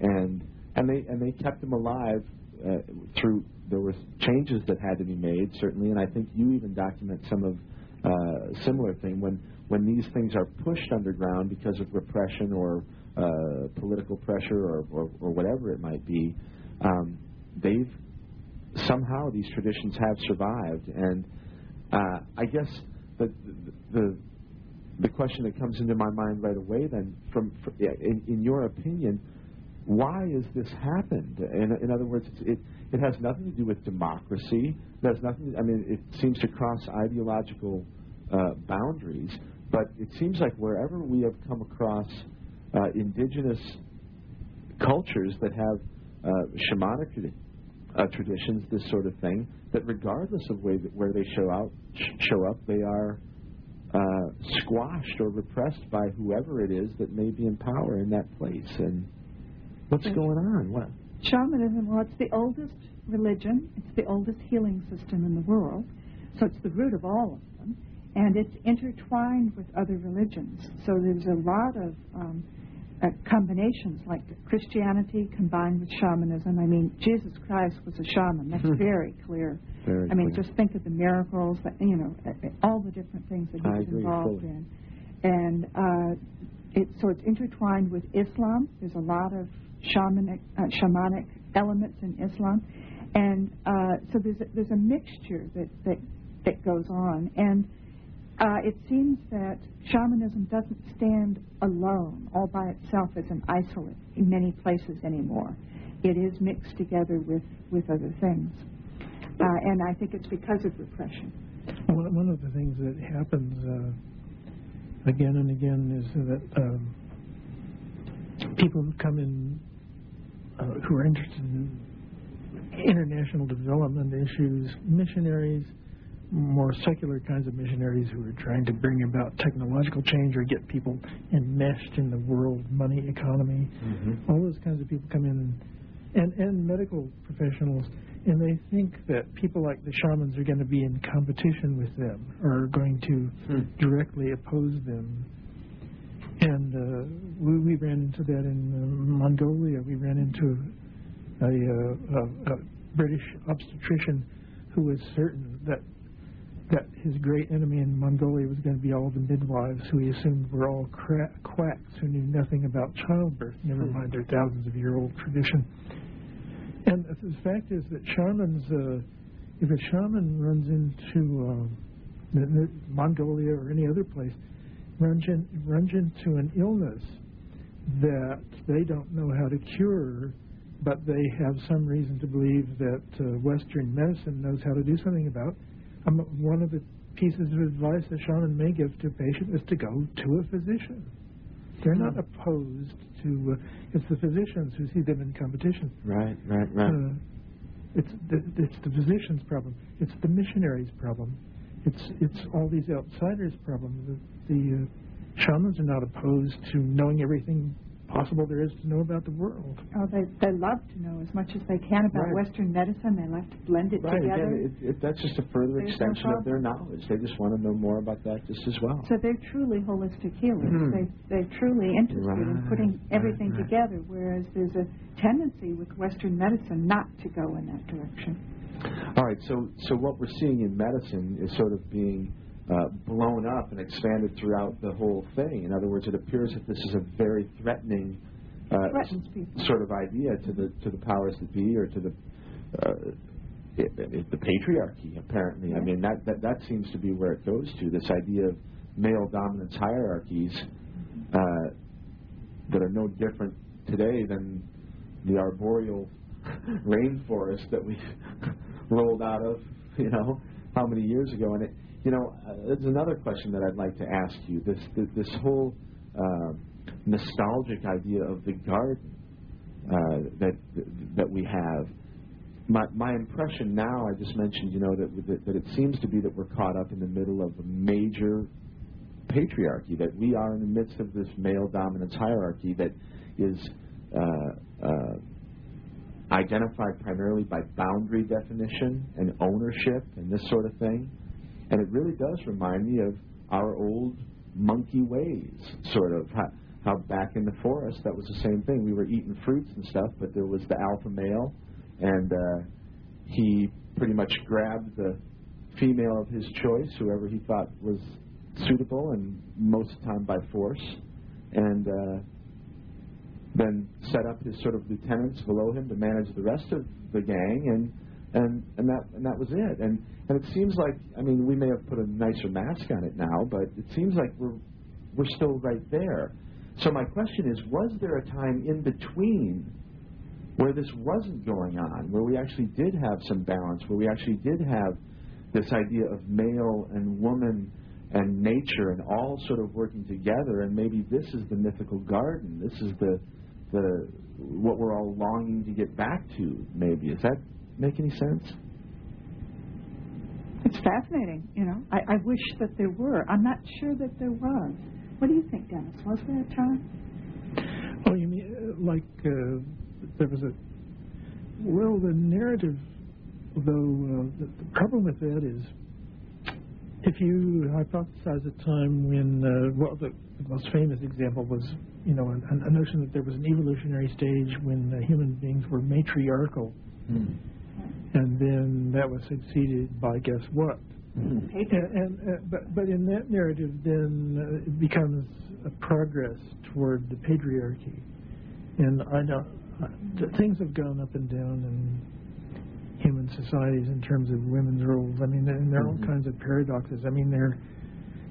and and they and they kept them alive uh, through. There were changes that had to be made certainly, and I think you even document some of uh, similar thing when when these things are pushed underground because of repression or uh, political pressure or, or, or whatever it might be, um, they've somehow these traditions have survived. And uh, I guess the, the the question that comes into my mind right away then, from, in, in your opinion, why has this happened? In, in other words, it it has nothing to do with democracy. It has nothing. I mean, it seems to cross ideological uh, boundaries. But it seems like wherever we have come across uh, indigenous cultures that have uh, shamanic uh, traditions, this sort of thing, that regardless of way that, where they show out, sh- show up, they are uh, squashed or repressed by whoever it is that may be in power in that place. And what's going on? What? Shamanism, well, it's the oldest religion. It's the oldest healing system in the world. So it's the root of all. And it's intertwined with other religions. So there's a lot of um, uh, combinations, like Christianity combined with shamanism. I mean, Jesus Christ was a shaman. That's Hmm. very clear. Very I mean, clear. just think of the miracles, that, you know, all the different things that he was involved fully. in. And uh, it, so it's intertwined with Islam. There's a lot of shamanic, uh, shamanic elements in Islam, and uh, so there's a, there's a mixture that that that goes on, and uh, it seems that shamanism doesn't stand alone, all by itself as an isolate in many places anymore. It is mixed together with with other things, uh, and I think it's because of repression. One, one of the things that happens uh, again and again is that um, people who come in uh, who are interested in international development issues, missionaries, more secular kinds of missionaries who are trying to bring about technological change or get people enmeshed in the world money economy. Mm-hmm. All those kinds of people come in, and and medical professionals, and they think that people like the shamans are going to be in competition with them or are going to Hmm. directly oppose them. And uh, we, we ran into that in uh, Mongolia. We ran into a, uh, a, a British obstetrician who was certain that that his great enemy in Mongolia was going to be all the midwives who he assumed were all cra- quacks who knew nothing about childbirth, never Hmm. mind their thousands of year old tradition. And the fact is that shamans, uh, if a shaman runs into um, Mongolia or any other place, runs, in, runs into an illness that they don't know how to cure, but they have some reason to believe that uh, Western medicine knows how to do something about. Um, one of the pieces of advice a shaman may give to a patient is to go to a physician. They're not Hmm. opposed to. Uh, it's the physicians who see them in competition. Right, right, right. Uh, It's the, it's the physician's problem. It's the missionary's problem. It's it's all these outsiders' problem. The, the uh, shamans are not opposed to knowing everything possible there is to know about the world. Oh, they they love to know as much as they can about Right. Western medicine. They like to blend it Right. together. Again, it, it, that's just a further There's no extension of their knowledge. They just want to know more about that just as well. So they're truly holistic healers. Hmm. They they're truly interested in putting everything right, right. together, whereas there's a tendency with Western medicine not to go in that direction. All right, so so what we're seeing in medicine is sort of being uh, blown up and expanded throughout the whole thing. In other words, it appears that this is a very threatening uh, sort of idea to the to the powers that be or to the uh, it, it, the patriarchy. Apparently, I mean that, that that seems to be where it goes to this idea of male dominance hierarchies uh, that are no different today than the arboreal (laughs) rainforest that we (laughs) rolled out of, you know, how many years ago. And it, you know, uh, there's another question that I'd like to ask you. This this, whole uh, nostalgic idea of the garden uh, that that we have. My my impression now, I just mentioned, you know, that, that that it seems to be that we're caught up in the middle of a major patriarchy, that we are in the midst of this male dominance hierarchy that is uh, uh, identified primarily by boundary definition and ownership and this sort of thing. And it really does remind me of our old monkey ways, sort of. How, how back in the forest, that was the same thing. We were eating fruits and stuff, but there was the alpha male, and uh, he pretty much grabbed the female of his choice, whoever he thought was suitable, and most of the time by force, and uh, then set up his sort of lieutenants below him to manage the rest of the gang, and and and that and that was it. And and it seems like I mean we may have put a nicer mask on it now, but it seems like we're we're still right there. So my question is, was there a time in between where this wasn't going on, where we actually did have some balance, where we actually did have this idea of male and woman and nature and all sort of working together, and maybe this is the mythical garden. This is the the what we're all longing to get back to. Maybe is that make any sense? It's fascinating, you know. I, I wish that there were. I'm not sure that there was. What do you think, Dennis? Was there a time? Oh, you mean uh, like uh, there was a well, the narrative, though, uh, the, the problem with that is if you hypothesize a time when, uh, well, the, the most famous example was, you know, a, a notion that there was an evolutionary stage when uh, human beings were matriarchal, and then that was succeeded by guess what? And, and uh, but but in that narrative, then uh, it becomes a progress toward the patriarchy, and I know uh, things have gone up and down in human societies in terms of women's roles. I mean, there are all kinds of paradoxes. I mean, there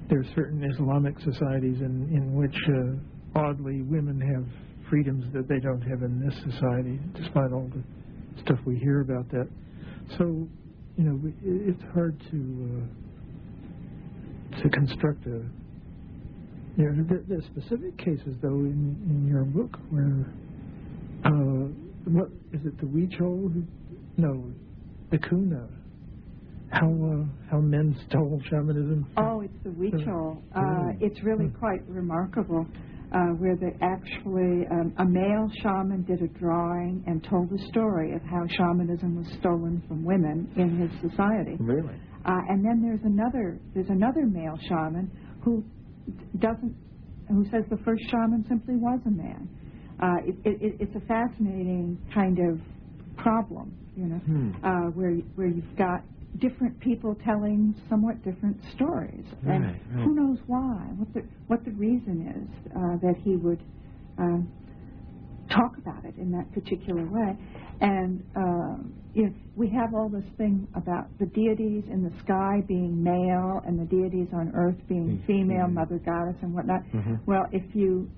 there are certain Islamic societies in in which uh, oddly women have freedoms that they don't have in this society, despite all the stuff we hear about that. So you know, it's hard to uh, to construct a. You know, there, there are specific cases though in, in your book where, uh, what is it? The who- No, the Kuna. How uh, how men stole shamanism? Oh, it's the Huichol. Uh, it's really quite remarkable. Uh, where they actually, um, a male shaman did a drawing and told the story of how shamanism was stolen from women in his society. Really? Uh, and then there's another there's another male shaman who doesn't who says the first shaman simply was a man. Uh, it, it, it's a fascinating kind of problem, you know, Hmm. uh, where where you've got different people telling somewhat different stories, and Right, right. who knows why, what the what the reason is uh, that he would. Um, talk about it in that particular way. And uh, you know, we have all this thing about the deities in the sky being male and the deities on earth being female, mother goddess and whatnot. Mhm. Well, if you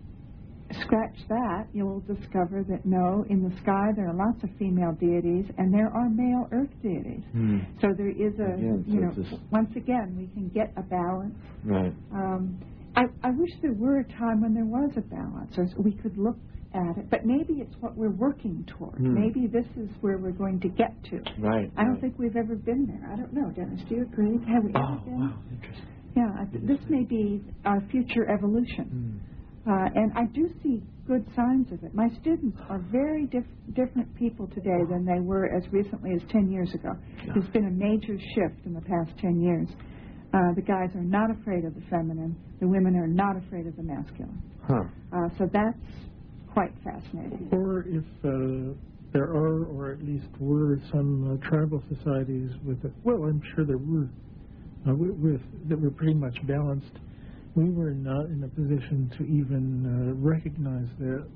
scratch that, you'll discover that no, in the sky there are lots of female deities and there are male earth deities. Hmm. So there is a, Again, you know, once again, we can get a balance Right. um, I, I wish there were a time when there was a balance, or we could look at it. But maybe it's what we're working toward. Hmm. Maybe this is where we're going to get to. Right. I don't right. think we've ever been there. I don't know, Dennis. Do you agree? Have we ever Oh, been? wow, interesting. Yeah, th- this may be our future evolution. Hmm. Uh, and I do see good signs of it. My students are very dif- different people today than they were as recently as 10 years ago. There's been a major shift in the past 10 years. Uh, the guys are not afraid of the feminine. The women are not afraid of the masculine. Huh. Uh, so that's quite fascinating. Or if uh, there are, or at least were, some uh, tribal societies with, a, well, I'm sure there were, uh, with, with that were pretty much balanced. We were not in a position to even uh, recognize that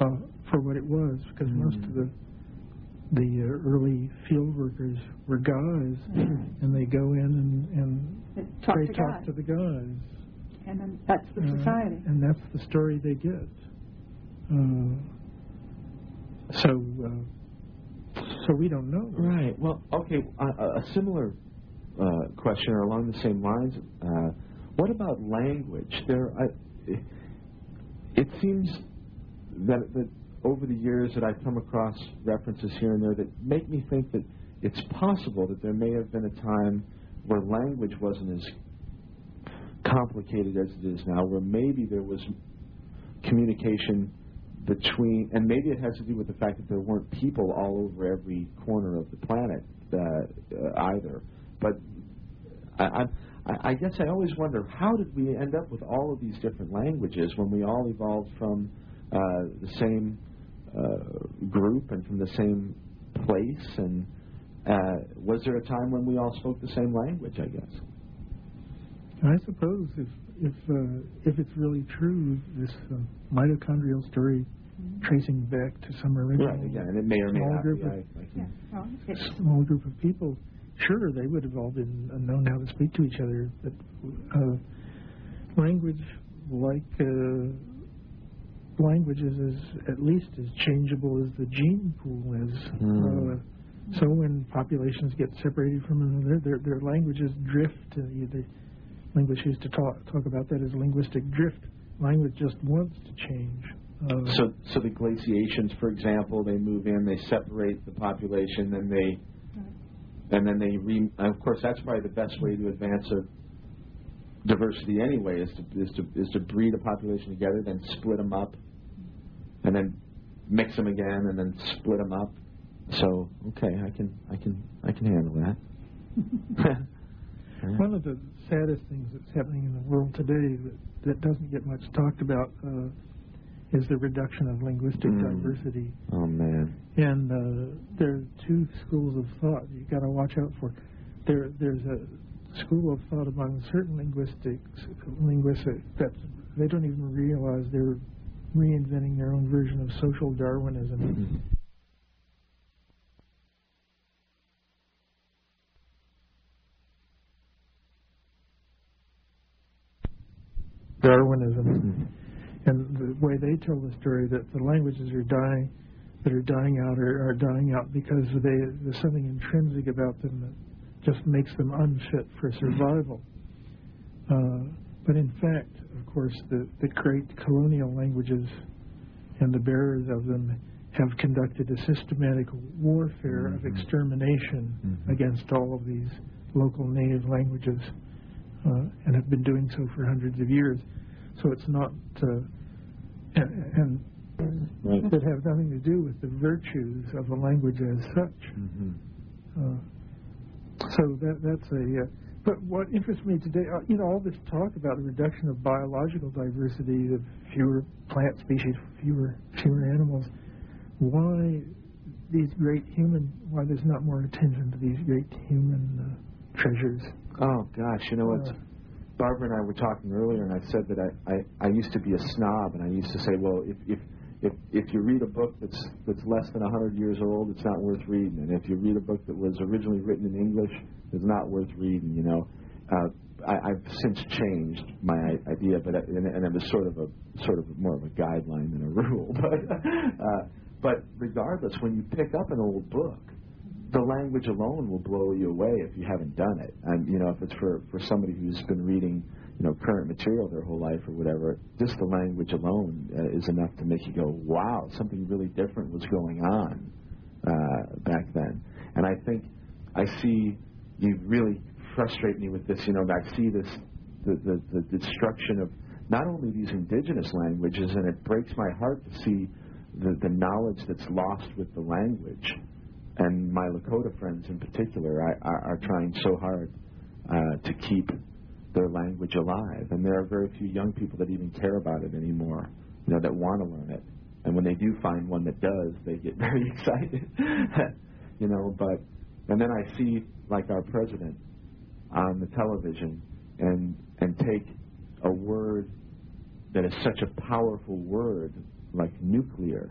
uh, for what it was, because most of the the uh, early field workers were guys, and they go in and, and Talk they to talk guys. to the guys. And then that's the Uh, society. and that's the story they get. Uh, so, uh, so we don't know. Right. Well, okay. Uh, a similar uh, question, or along the same lines. What about language? There, I, it seems that, that over the years that I've come across references here and there that make me think that it's possible that there may have been a time where language wasn't as complicated as it is now, where maybe there was communication between, and maybe it has to do with the fact that there weren't people all over every corner of the planet uh, uh, either. But I, I, I guess I always wonder how did we end up with all of these different languages when we all evolved from uh, the same uh, group and from the same place? And uh, was there a time when we all spoke the same language? I guess. I suppose if if uh, if it's really true, this uh, mitochondrial story tracing back to some original Right. Again, and it may or may small not group be. of I, I Yeah, well, small group of people, sure they would have all been uh, known how to speak to each other. But uh, language, like uh, languages, is at least as changeable as the gene pool is. Uh, so when populations get separated from another, their their languages drift. Uh, the linguists used to talk talk about that as linguistic drift. Language just wants to change. Uh, So, so the glaciations, for example, they move in, they separate the population, then they, and then they re. and Of course, that's probably the best way to advance a diversity anyway, is to is to is to breed a population together, then split them up, and then mix them again, and then split them up. So, okay, I can I can I can handle that. (laughs) One of the saddest things that's happening in the world today that, that doesn't get much talked about uh, is the reduction of linguistic Mm. diversity. oh man. And uh, there are two schools of thought you got to watch out for. There, there's a school of thought among certain linguistics, linguists that they don't even realize they're reinventing their own version of social Darwinism. Mhm. Darwinism. And the way they tell the story that the languages are dying, that are dying out, are, are dying out because they, there's something intrinsic about them that just makes them unfit for survival. Uh, but in fact, of course, the, the great colonial languages and the bearers of them have conducted a systematic warfare of Mhm. extermination Mhm. against all of these local native languages uh, and have been doing so for hundreds of years. So it's not, uh, and, and Right. that have nothing to do with the virtues of a language as such. Mhm. Uh, so that that's a. Uh, but what interests me today, uh, you know, all this talk about the reduction of biological diversity, of fewer plant species, fewer fewer animals. Why these great human? Why there's not more attention to these great human uh, treasures? Oh gosh, you know what? Barbara and I were talking earlier, and I said that I, I, I used to be a snob, and I used to say, well, if if if if you read a book that's that's less than a hundred years old, it's not worth reading, and if you read a book that was originally written in English, it's not worth reading. You know, uh, I, I've since changed my idea, but and, and it was sort of a sort of more of a guideline than a (laughs) rule. But uh, but regardless, when you pick up an old book, the language alone will blow you away if you haven't done it. And you know, if it's for for somebody who's been reading, you know current material their whole life or whatever. Just the language alone uh, is enough to make you go, wow, something really different was going on uh, back then. And I think I see you really frustrate me with this. You know, I see this the, the, the destruction of not only these indigenous languages, and it breaks my heart to see the, the knowledge that's lost with the language. And my Lakota friends in particular are, are, are trying so hard uh, to keep their language alive. And there are very few young people that even care about it anymore, you know, that want to learn it. And when they do find one that does, they get (laughs) very excited, (laughs) you know. But and then I see like our president on the television and and take a word that is such a powerful word like nuclear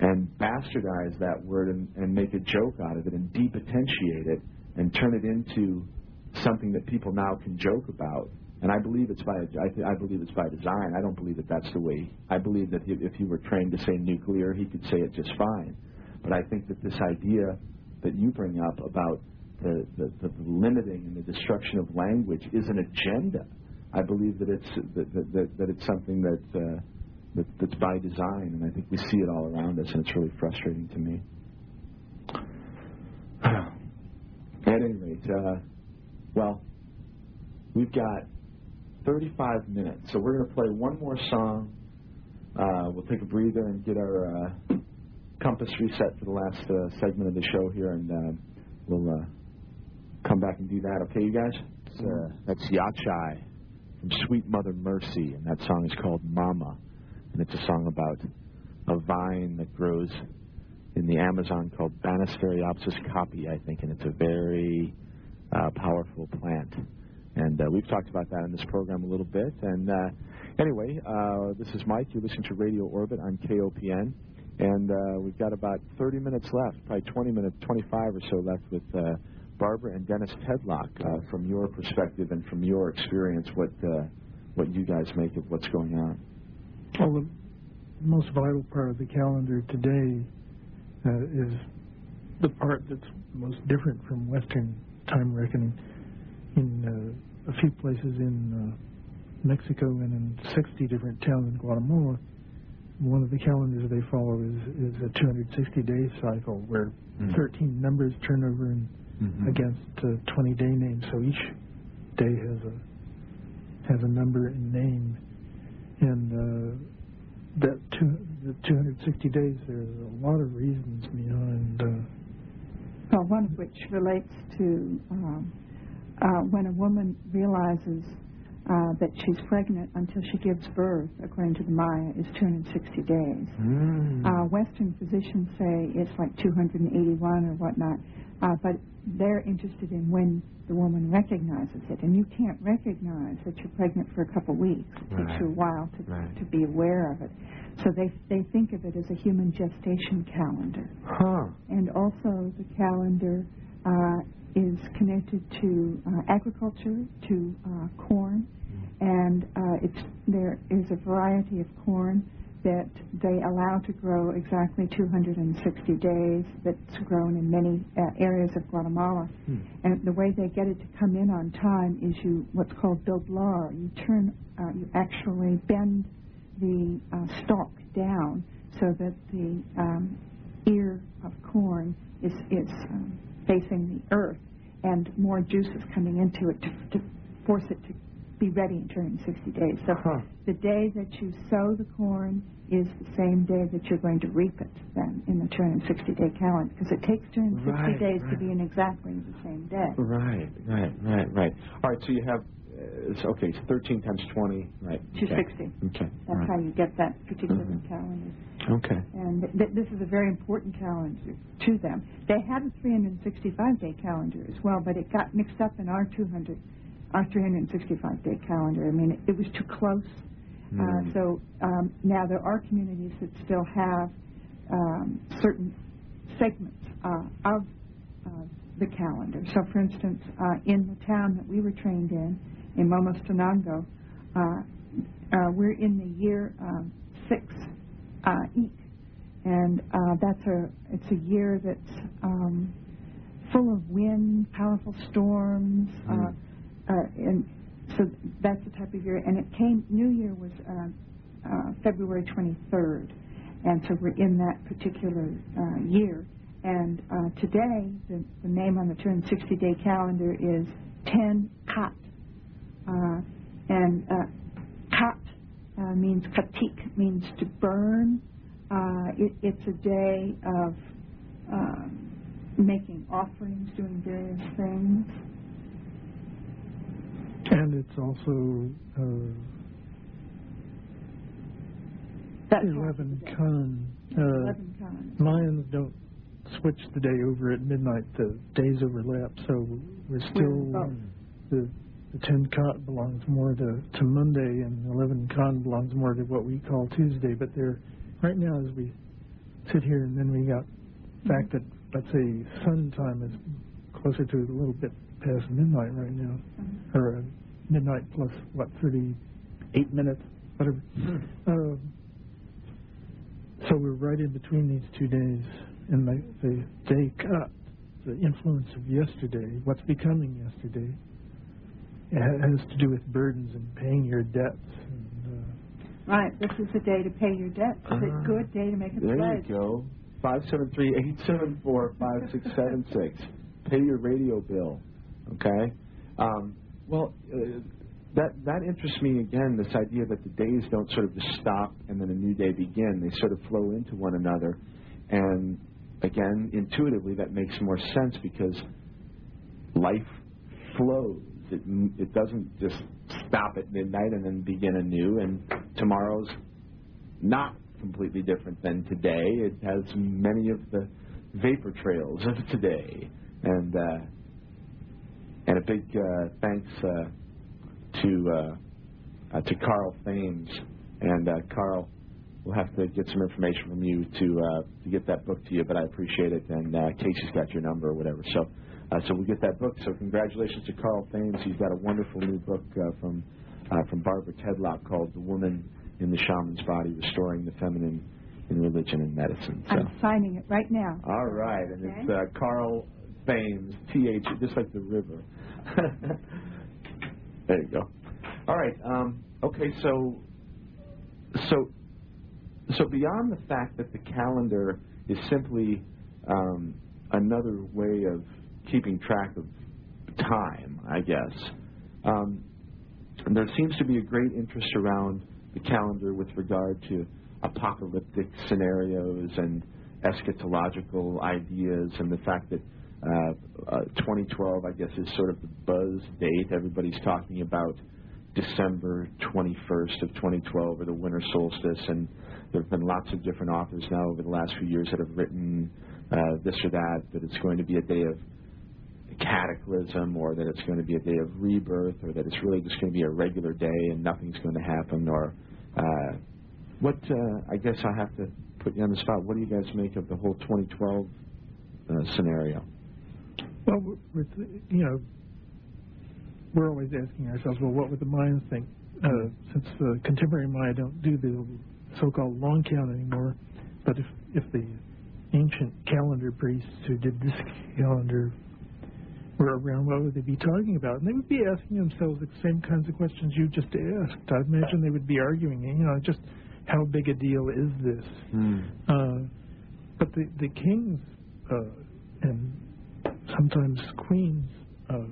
and bastardize that word and, and make a joke out of it and depotentiate it and turn it into something that people now can joke about. And I believe it's by I, th- I believe it's by design. I don't believe that that's the way. I believe that if he were trained to say nuclear, he could say it just fine. But I think that this idea that you bring up about the, the, the limiting and the destruction of language is an agenda. I believe that it's that, that, that it's something that, uh, that that's by design, and I think we see it all around us, and it's really frustrating to me. (clears throat) At any rate, uh, well, we've got 35 minutes, so we're going to play one more song. Uh, we'll take a breather and get our uh, compass reset for the last uh, segment of the show here, and uh, we'll uh, come back and do that. Okay, you guys? It's, uh, that's Yachai from Sweet Mother Mercy, and that song is called Mama, and it's a song about a vine that grows in the Amazon called Banisteriopsis caapi, I think, and it's a very uh, powerful plant. And uh, we've talked about that in this program a little bit. And uh, anyway, uh, this is Mike. You're listening to Radio Orbit on KOPN. And uh, we've got about 30 minutes left, probably 20 minutes, 25 or so left with uh, Barbara and Dennis Tedlock. From your perspective and from your experience, what what you guys make of what's going on? Well, the most vital part of the calendar today uh, is the part that's most different from Western time reckoning. In uh, a few places in uh, Mexico and in 60 different towns in Guatemala, one of the calendars they follow is, is a 260 day cycle where Mm. 13 numbers turn over in, Mhm. against uh, 20 day names. So each day has a has a number and name, and uh, that two, the 260 days. There's a lot of reasons behind. Uh, Well, one of which relates to um, uh, when a woman realizes uh, that she's pregnant until she gives birth, according to the Maya, is 260 days. Mm. Uh, Western physicians say it's like 281 or whatnot, uh, but they're interested in when the woman recognizes it. And you can't recognize that you're pregnant for a couple of weeks. It takes you a while to, Right. to be aware of it. So they, they think of it as a human gestation calendar. Huh. And also the calendar uh, is connected to uh, agriculture, to uh, corn, and uh, it's there is a variety of corn that they allow to grow exactly 260 days. That's grown in many uh, areas of Guatemala, Hmm. and the way they get it to come in on time is you what's called doblar. You turn, uh, you actually bend the uh, stalk down so that the um, ear of corn is is um, facing the earth, and more juice is coming into it to, to force it to be ready in 260 days. So Huh. the day that you sow the corn is the same day that you're going to reap it then in the 260 day calendar because it takes 260 Right, days to be in exactly the same day. Right, right, right, right. All right, so you have, uh, it's, okay, it's 13 times 20, right. 260. Okay. That's all how you get that particular Mhm. calendar. Okay. And th- this is a very important calendar to them. They had a 365 day calendar as well, but it got mixed up in our 200, our 365 day calendar. I mean, it, was too close. Mm. Uh, so um, now there are communities that still have um, certain segments uh, of uh, the calendar. So, for instance, uh, in the town that we were trained in, in Momostenango, uh, uh, we're in the year um, six uh, Iq', and uh, that's a it's a year that's um, full of wind, powerful storms, uh, and so that's the type of year. And it came, New Year was uh, uh, February 23rd. And so we're in that particular uh, year. And uh, today, the, the name on the 260 day calendar is 10 Kat. Uh, and uh, Kat uh, means katik, means to burn. Uh, it, it's a day of um, making offerings, doing various things. And it's also uh, That's 11 half of the day. Kan. Uh, 11 Kan. Lions don't switch the day over at midnight. The days overlap, so we're still the the ten Kan belongs more to to Monday, and eleven Kan belongs more to what we call Tuesday. But they're right now as we sit here, and then we got the fact that let's say sun time is closer to a little bit past midnight right now, or uh, midnight plus what thirty eight minutes, whatever. Um, so we're right in between these two days, and the, the day Kat, the influence of yesterday, what's becoming yesterday, it ha- has to do with burdens and paying your debts. And, uh, Right, this is the day to pay your debts. It's a good day to make a There pledge. you go. Five seven three eight seven four five six seven six. (laughs) Pay your radio bill. Okay. Um, well, uh, that that interests me again. This idea that the days don't sort of just stop and then a new day begin. They sort of flow into one another, and again, intuitively, that makes more sense because life flows. It it doesn't just stop at midnight and then begin anew. And tomorrow's not completely different than today. It has many of the vapor trails of today, and uh, and a big uh, thanks uh, to uh, uh, to Carl Thames. And uh, Carl, we'll have to get some information from you to uh, to get that book to you. But I appreciate it, and uh, Casey's got your number or whatever. So. Uh, so we'll get that book. So congratulations to Carl Thames. He's got a wonderful new book uh, from uh, from Barbara Tedlock called "The Woman in the Shaman's Body: Restoring the Feminine in Religion and Medicine." So. I'm signing it right now. All right, and it's uh, Carl Thames, T H, just like the river. (laughs) there you go. All right. Um, okay, so so so beyond the fact that the calendar is simply um, another way of keeping track of time, I guess. Um, there seems to be a great interest around the calendar with regard to apocalyptic scenarios and eschatological ideas, and the fact that uh, uh, 2012, I guess, is sort of the buzz date. Everybody's talking about December 21st of 2012 or the winter solstice, and there have been lots of different authors now over the last few years that have written uh, this or that, that it's going to be a day of cataclysm or that it's going to be a day of rebirth or that it's really just going to be a regular day and nothing's going to happen or uh, what uh, I guess I have to put you on the spot. What do you guys make of the whole 2012 uh, scenario? Well, with- you know, we're always asking ourselves, well, what would the Mayans think? Uh, since the contemporary Maya don't do the so-called long count anymore, but if if the ancient calendar priests who did this calendar were around, what would they be talking about? And they would be asking themselves the same kinds of questions you just asked. I imagine they would be arguing, you know, just how big a deal is this? Uh, but the the kings uh, and sometimes queens uh,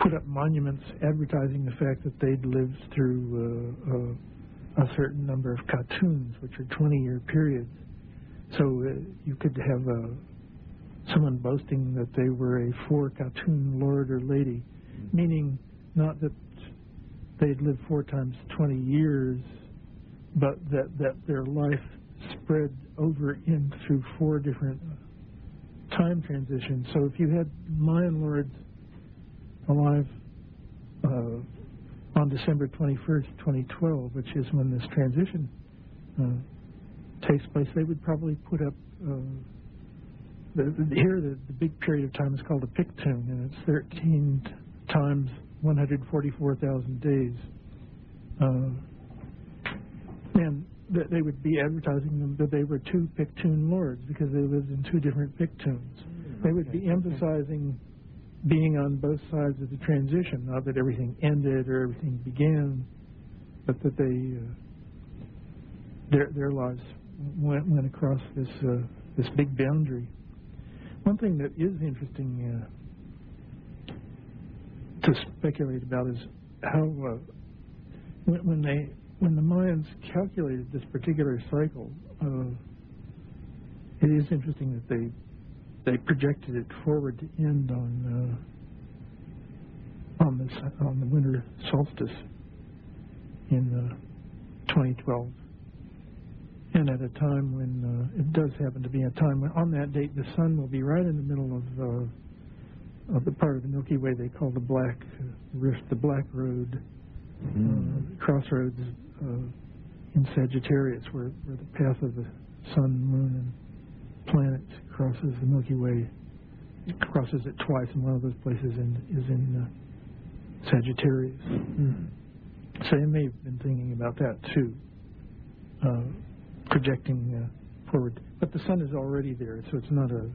put up monuments advertising the fact that they'd lived through uh, uh, a certain number of katuns, which are 20-year periods. So uh, you could have uh, someone boasting that they were a four katun lord or lady, meaning not that they'd lived four times 20 years, but that, that their life spread over in through four different time transition. So if you had Mayan lords alive uh, on December 21st, 2012, which is when this transition uh, takes place, they would probably put up. Uh, the, the, here, the, the big period of time is called a Piktun, and it's 13 times 144,000 days. Uh, and that they would be advertising them that they were two Piktun lords because they lived in two different Piktuns. They would be emphasizing being on both sides of the transition, not that everything ended or everything began, but that they uh, their their lives went went across this uh, this big boundary. One thing that is interesting uh, to speculate about is how uh, when, when they when the Mayans calculated this particular cycle, uh, it is interesting that they they projected it forward to end on uh, on this on the winter solstice in uh, 2012, and at a time when uh, it does happen to be a time when on that date the sun will be right in the middle of uh, of the part of the Milky Way they call the Black Rift, the Black Road Mm. uh, crossroads in Sagittarius, where, where the path of the sun, moon, and planet crosses the Milky Way. It crosses it twice, and one of those places in, is in uh, Sagittarius. So they may have been thinking about that too, uh, projecting uh, forward. But the sun is already there, so it's not a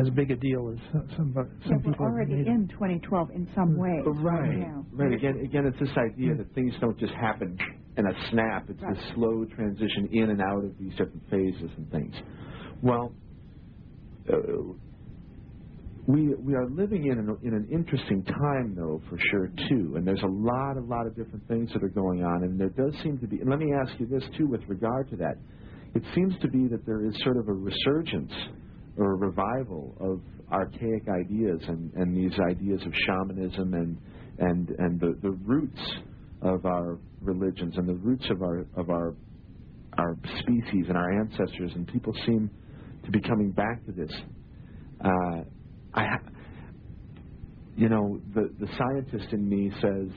as big a deal as some some, some Yeah, people we're have already made in 2012 in some way. Right, now. right. Again, again, it's this idea that things don't just happen in a snap. It's Right. this slow transition in and out of these different phases and things. Well, uh, we we are living in an, in an interesting time, though, for sure too. And there's a lot, a lot of different things that are going on. And there does seem to be. And let me ask you this too, with regard to that. It seems to be that there is sort of a resurgence or a revival of archaic ideas and, and these ideas of shamanism and and and the, the roots of our religions and the roots of our of our our species and our ancestors and people seem to be coming back to this. Uh, I, you know, the the scientist in me says,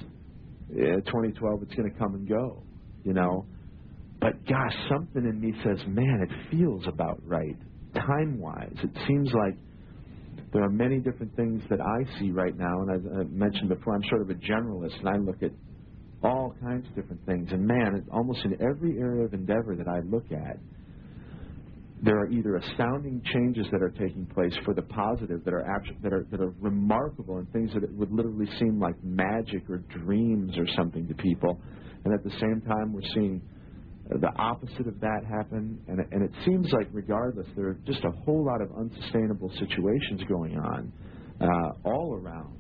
eh, 2012, it's going to come and go, you know. But gosh, something in me says, man, it feels about right, time wise. It seems like there are many different things that I see right now, and as I mentioned before, I'm sort of a generalist, and I look at all kinds of different things. And man, almost in every area of endeavor that I look at, there are either astounding changes that are taking place for the positive that are that are that are remarkable and things that would literally seem like magic or dreams or something to people, and at the same time we're seeing the opposite of that happen, and and it seems like regardless there are just a whole lot of unsustainable situations going on uh, all around,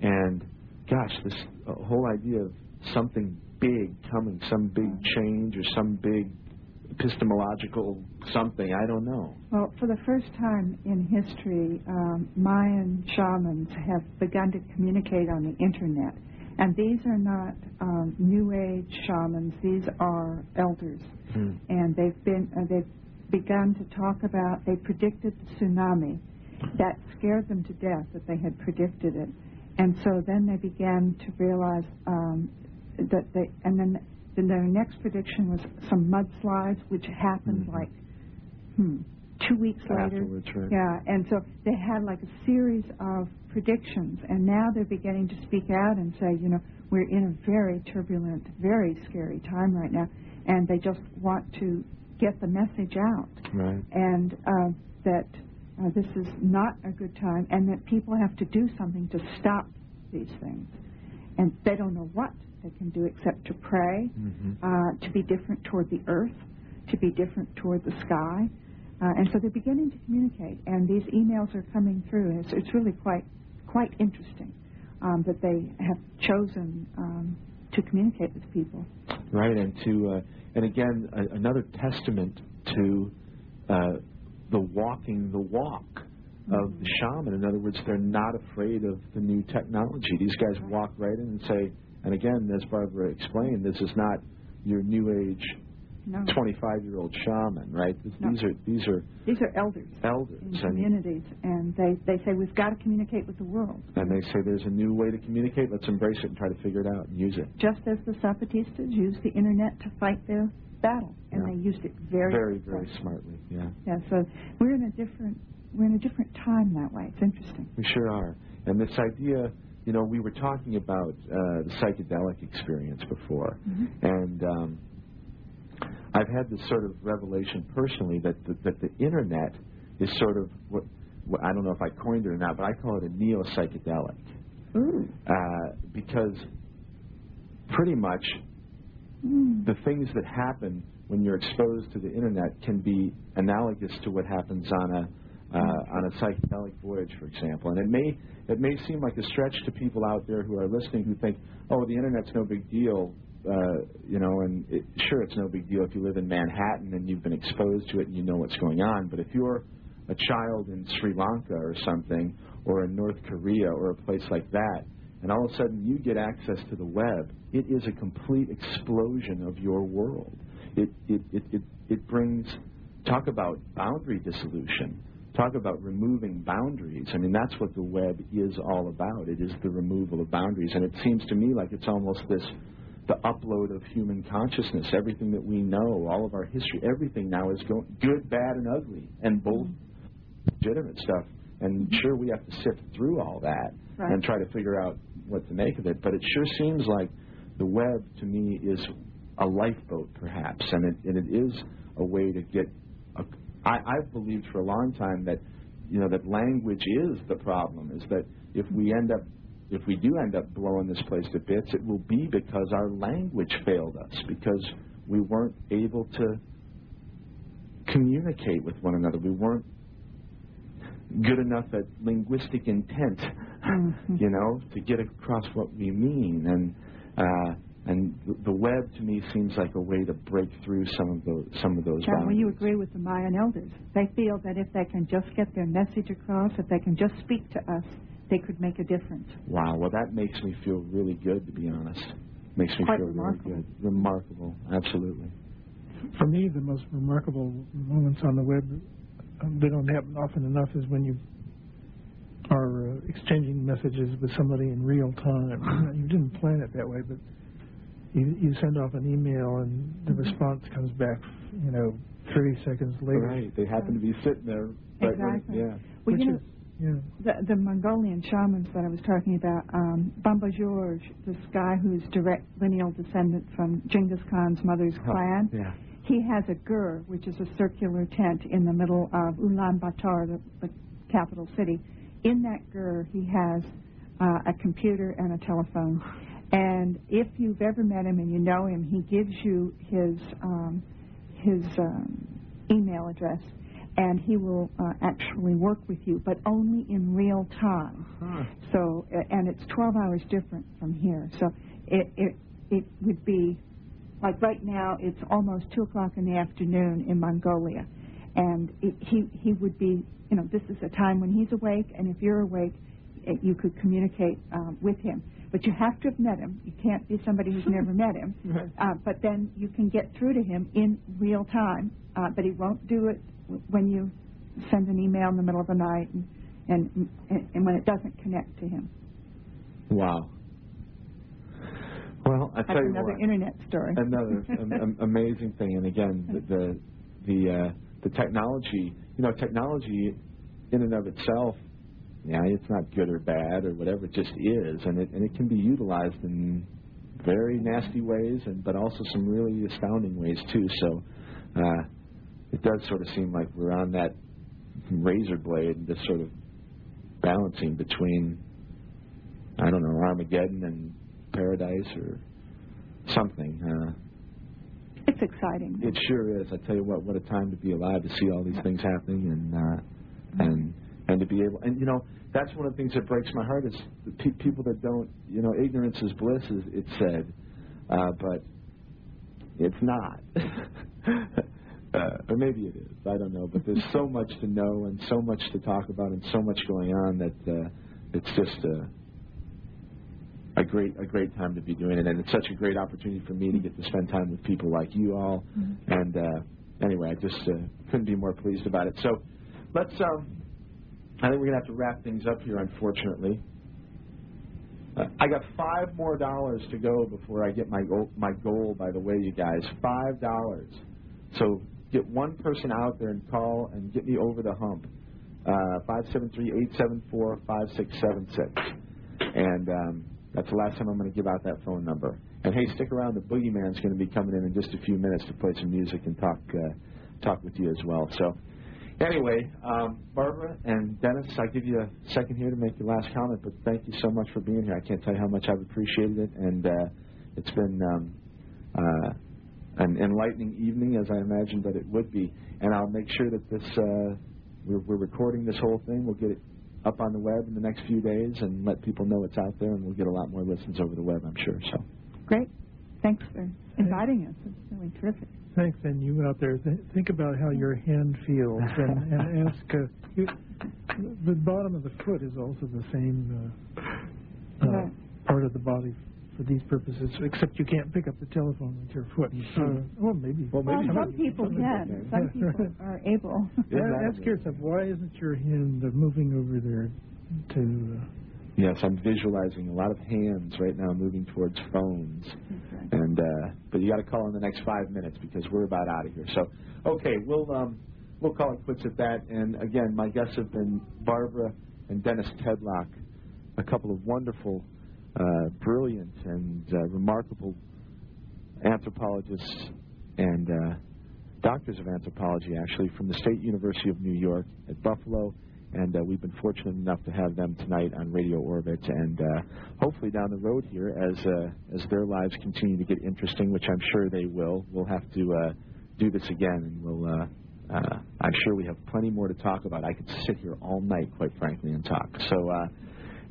and gosh, this uh, whole idea of something big coming, some big change or some big epistemological something, I don't know. Well, for the first time in history, um, Mayan shamans have begun to communicate on the internet. And these are not um, New Age shamans; these are elders, and they've been uh, they've begun to talk about. They predicted the tsunami that scared them to death that they had predicted it, and so then they began to realize um, that they and then then their next prediction was some mudslides, which happened Mhm. like hmm, two weeks later. Right? Yeah, and so they had like a series of predictions, and now they're beginning to speak out and say, you know, we're in a very turbulent, very scary time right now, and they just want to get the message out, Right. and uh, that uh, this is not a good time, and that people have to do something to stop these things, and they don't know what they can do except to pray, hmm uh, to be different toward the earth, to be different toward the sky. Uh, and so they're beginning to communicate, and these emails are coming through. And it's, it's really quite quite interesting um, that they have chosen um, to communicate with people. Right, and to uh, and again a, another testament to uh, the walking the walk of the shaman. In other words, they're not afraid of the new technology. These guys walk right in and say, and again, as Barbara explained, this is not your new age No, 25 year old shaman, right? No. These are these are these are elders elders, in and, communities, and they they say we've got to communicate with the world, and they say there's a new way to communicate. Let's embrace it and try to figure it out and use it. just as the Zapatistas used the internet to fight their battle, and Yeah. they used it very Very, very smartly. Yeah. Yeah, so we're in a different we're in a different time that way. It's interesting. We sure are. And this idea, you know, we were talking about uh, the psychedelic experience before, and um, I've had this sort of revelation personally that the, that the internet is sort of what well, I don't know if I coined it or not, but I call it a neo psychedelic uh, because pretty much Mm. the things that happen when you're exposed to the internet can be analogous to what happens on a uh, on a psychedelic voyage, for example. And it may it may seem like a stretch to people out there who are listening who think, oh, the internet's no big deal, uh, you know, and it, sure, it's no big deal if you live in Manhattan and you've been exposed to it and you know what's going on. But if you're a child in Sri Lanka or something, or in North Korea or a place like that, and all of a sudden you get access to the web, it is a complete explosion of your world. It it it it, it brings talk about boundary dissolution. Talk about removing boundaries. I mean, that's what the web is all about. It is the removal of boundaries. And it seems to me like it's almost this the upload of human consciousness. Everything that we know, all of our history, everything now is going good, bad, and ugly, and both legitimate stuff. And sure, we have to sift through all that Right. and try to figure out what to make of it. But it sure seems like the web to me is a lifeboat, perhaps, and it, and it is a way to get. I, I've believed for a long time that you know that language is the problem. Is that if we end up if we do end up blowing this place to bits, it will be because our language failed us because we weren't able to communicate with one another. We weren't good enough at linguistic intent, Mhm. you know, to get across what we mean. And uh, and the- the web to me seems like a way to break through some of those some of those John, will you agree with the Mayan elders? They feel that if they can just get their message across, if they can just speak to us, they could make a difference. Wow, well that makes me feel really good to be honest. Makes me Quite feel remarkable. really good. Remarkable, absolutely. For me, the most remarkable moments on the web, um, they don't happen often enough, is when you are uh, exchanging messages with somebody in real time. (clears throat) you didn't plan it that way, but you, you send off an email and the response comes back, you know, 30 seconds later. Right, they happen to be sitting there. right when- Exactly. yeah. Well, Which you know, is, yeah. the, the Mongolian shamans that I was talking about, um, Bamba George, this guy who's direct lineal descendant from Genghis Khan's mother's clan, Yeah. he has a gur, which is a circular tent in the middle of Ulaanbaatar, the, the capital city. In that gur, he has uh, a computer and a telephone. And if you've ever met him and you know him, he gives you his um, his um, email address, and he will uh, actually work with you, but only in real time. Huh. So, and it's 12 hours different from here. So, it it it would be like right now. It's almost two o'clock in the afternoon in Mongolia, and it, he he would be. You know, this is a time when he's awake, and if you're awake, it, you could communicate um, with him. But you have to have met him. You can't be somebody who's never met him. (laughs) Right. Uh, but then you can get through to him in real time. Uh, but he won't do it when you send an email in the middle of the night and and, and, and when it doesn't connect to him. Wow. Well, I That's tell you another what. internet story. another (laughs) am, am- amazing thing. And again, the the the, uh, the technology. You know, technology in and of itself. Yeah, it's not good or bad or whatever. It just is, and it and it can be utilized in very nasty ways, and but also some really astounding ways too. So, uh, it does sort of seem like we're on that razor blade and just sort of balancing between I don't know Armageddon and paradise or something. Uh, it's exciting. it sure is. I tell you what, what a time to be alive to see all these things happening and uh, and and to be able and you know that's one of the things that breaks my heart is the pe- people that don't you know ignorance is bliss is it's said, uh, but it's not. (laughs) uh, or maybe it is. I don't know. But there's so much to know and so much to talk about and so much going on that uh, it's just a a great a great time to be doing it, and it's such a great opportunity for me to get to spend time with people like you all. And uh, anyway, I just uh, couldn't be more pleased about it. So let's. Um, I think we're gonna have to wrap things up here, unfortunately. Uh, I got five more dollars to go before I get my goal, my goal. By the way, you guys, five dollars. So get one person out there and call and get me over the hump. Uh, Five seven three eight seven four five six seven six. And um, that's the last time I'm going to give out that phone number. And hey, stick around. The Boogeyman's going to be coming in in just a few minutes to play some music and talk uh, talk with you as well. So Anyway, um, Barbara and Dennis, I give you a second here to make your last comment, but thank you so much for being here. I can't tell you how much I've appreciated it, and uh, it's been um, uh, an enlightening evening, as I imagined that it would be. And I'll make sure that this uh, we're, we're recording this whole thing. We'll get it up on the web in the next few days and let people know it's out there, and we'll get a lot more listens over the web, I'm sure. So. Great. Thanks for inviting us. It's really terrific. Thanks, and you out there, th- think about how your hand feels, and, (laughs) and ask. Uh, you, the bottom of the foot is also the same uh, uh, Right. part of the body for these purposes, except you can't pick up the telephone with your foot. Uh, well, maybe. Well, Well, some people can. Some people (laughs) are able. Yeah, ask yourself, why isn't your hand uh, moving over there to? Yes, I'm visualizing a lot of hands right now moving towards phones. And uh, but you got to call in the next five minutes because we're about out of here. So, okay, we'll um, we'll call it quits at that. And again, my guests have been Barbara and Dennis Tedlock, a couple of wonderful, uh, brilliant, and uh, remarkable anthropologists and uh, doctors of anthropology, actually, from the State University of New York at Buffalo. And uh, we've been fortunate enough to have them tonight on Radio Orbit, and uh, hopefully down the road here, as uh, as their lives continue to get interesting, which I'm sure they will, we'll have to uh, do this again, and we'll. Uh, uh, I'm sure we have plenty more to talk about. I could sit here all night, quite frankly, and talk. So,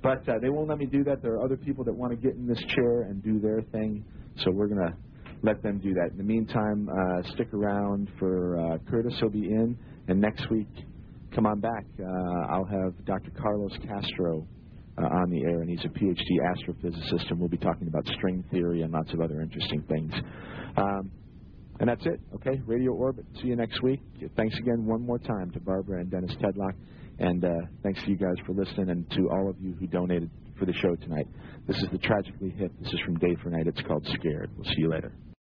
but they won't let me do that. There are other people that want to get in this chair and do their thing, so we're gonna let them do that. In the meantime, stick around for Curtis. He'll be in, and next week, come on back. Uh, I'll have Dr. Carlos Castro uh, on the air, and he's a PhD astrophysicist, and we'll be talking about string theory and lots of other interesting things. Um, and that's it, okay? Radio Orbit. See you next week. Thanks again one more time to Barbara and Dennis Tedlock. And uh, thanks to you guys for listening and to all of you who donated for the show tonight. This is the Tragically Hip. This is from Day for Night. It's called Scared. We'll see you later.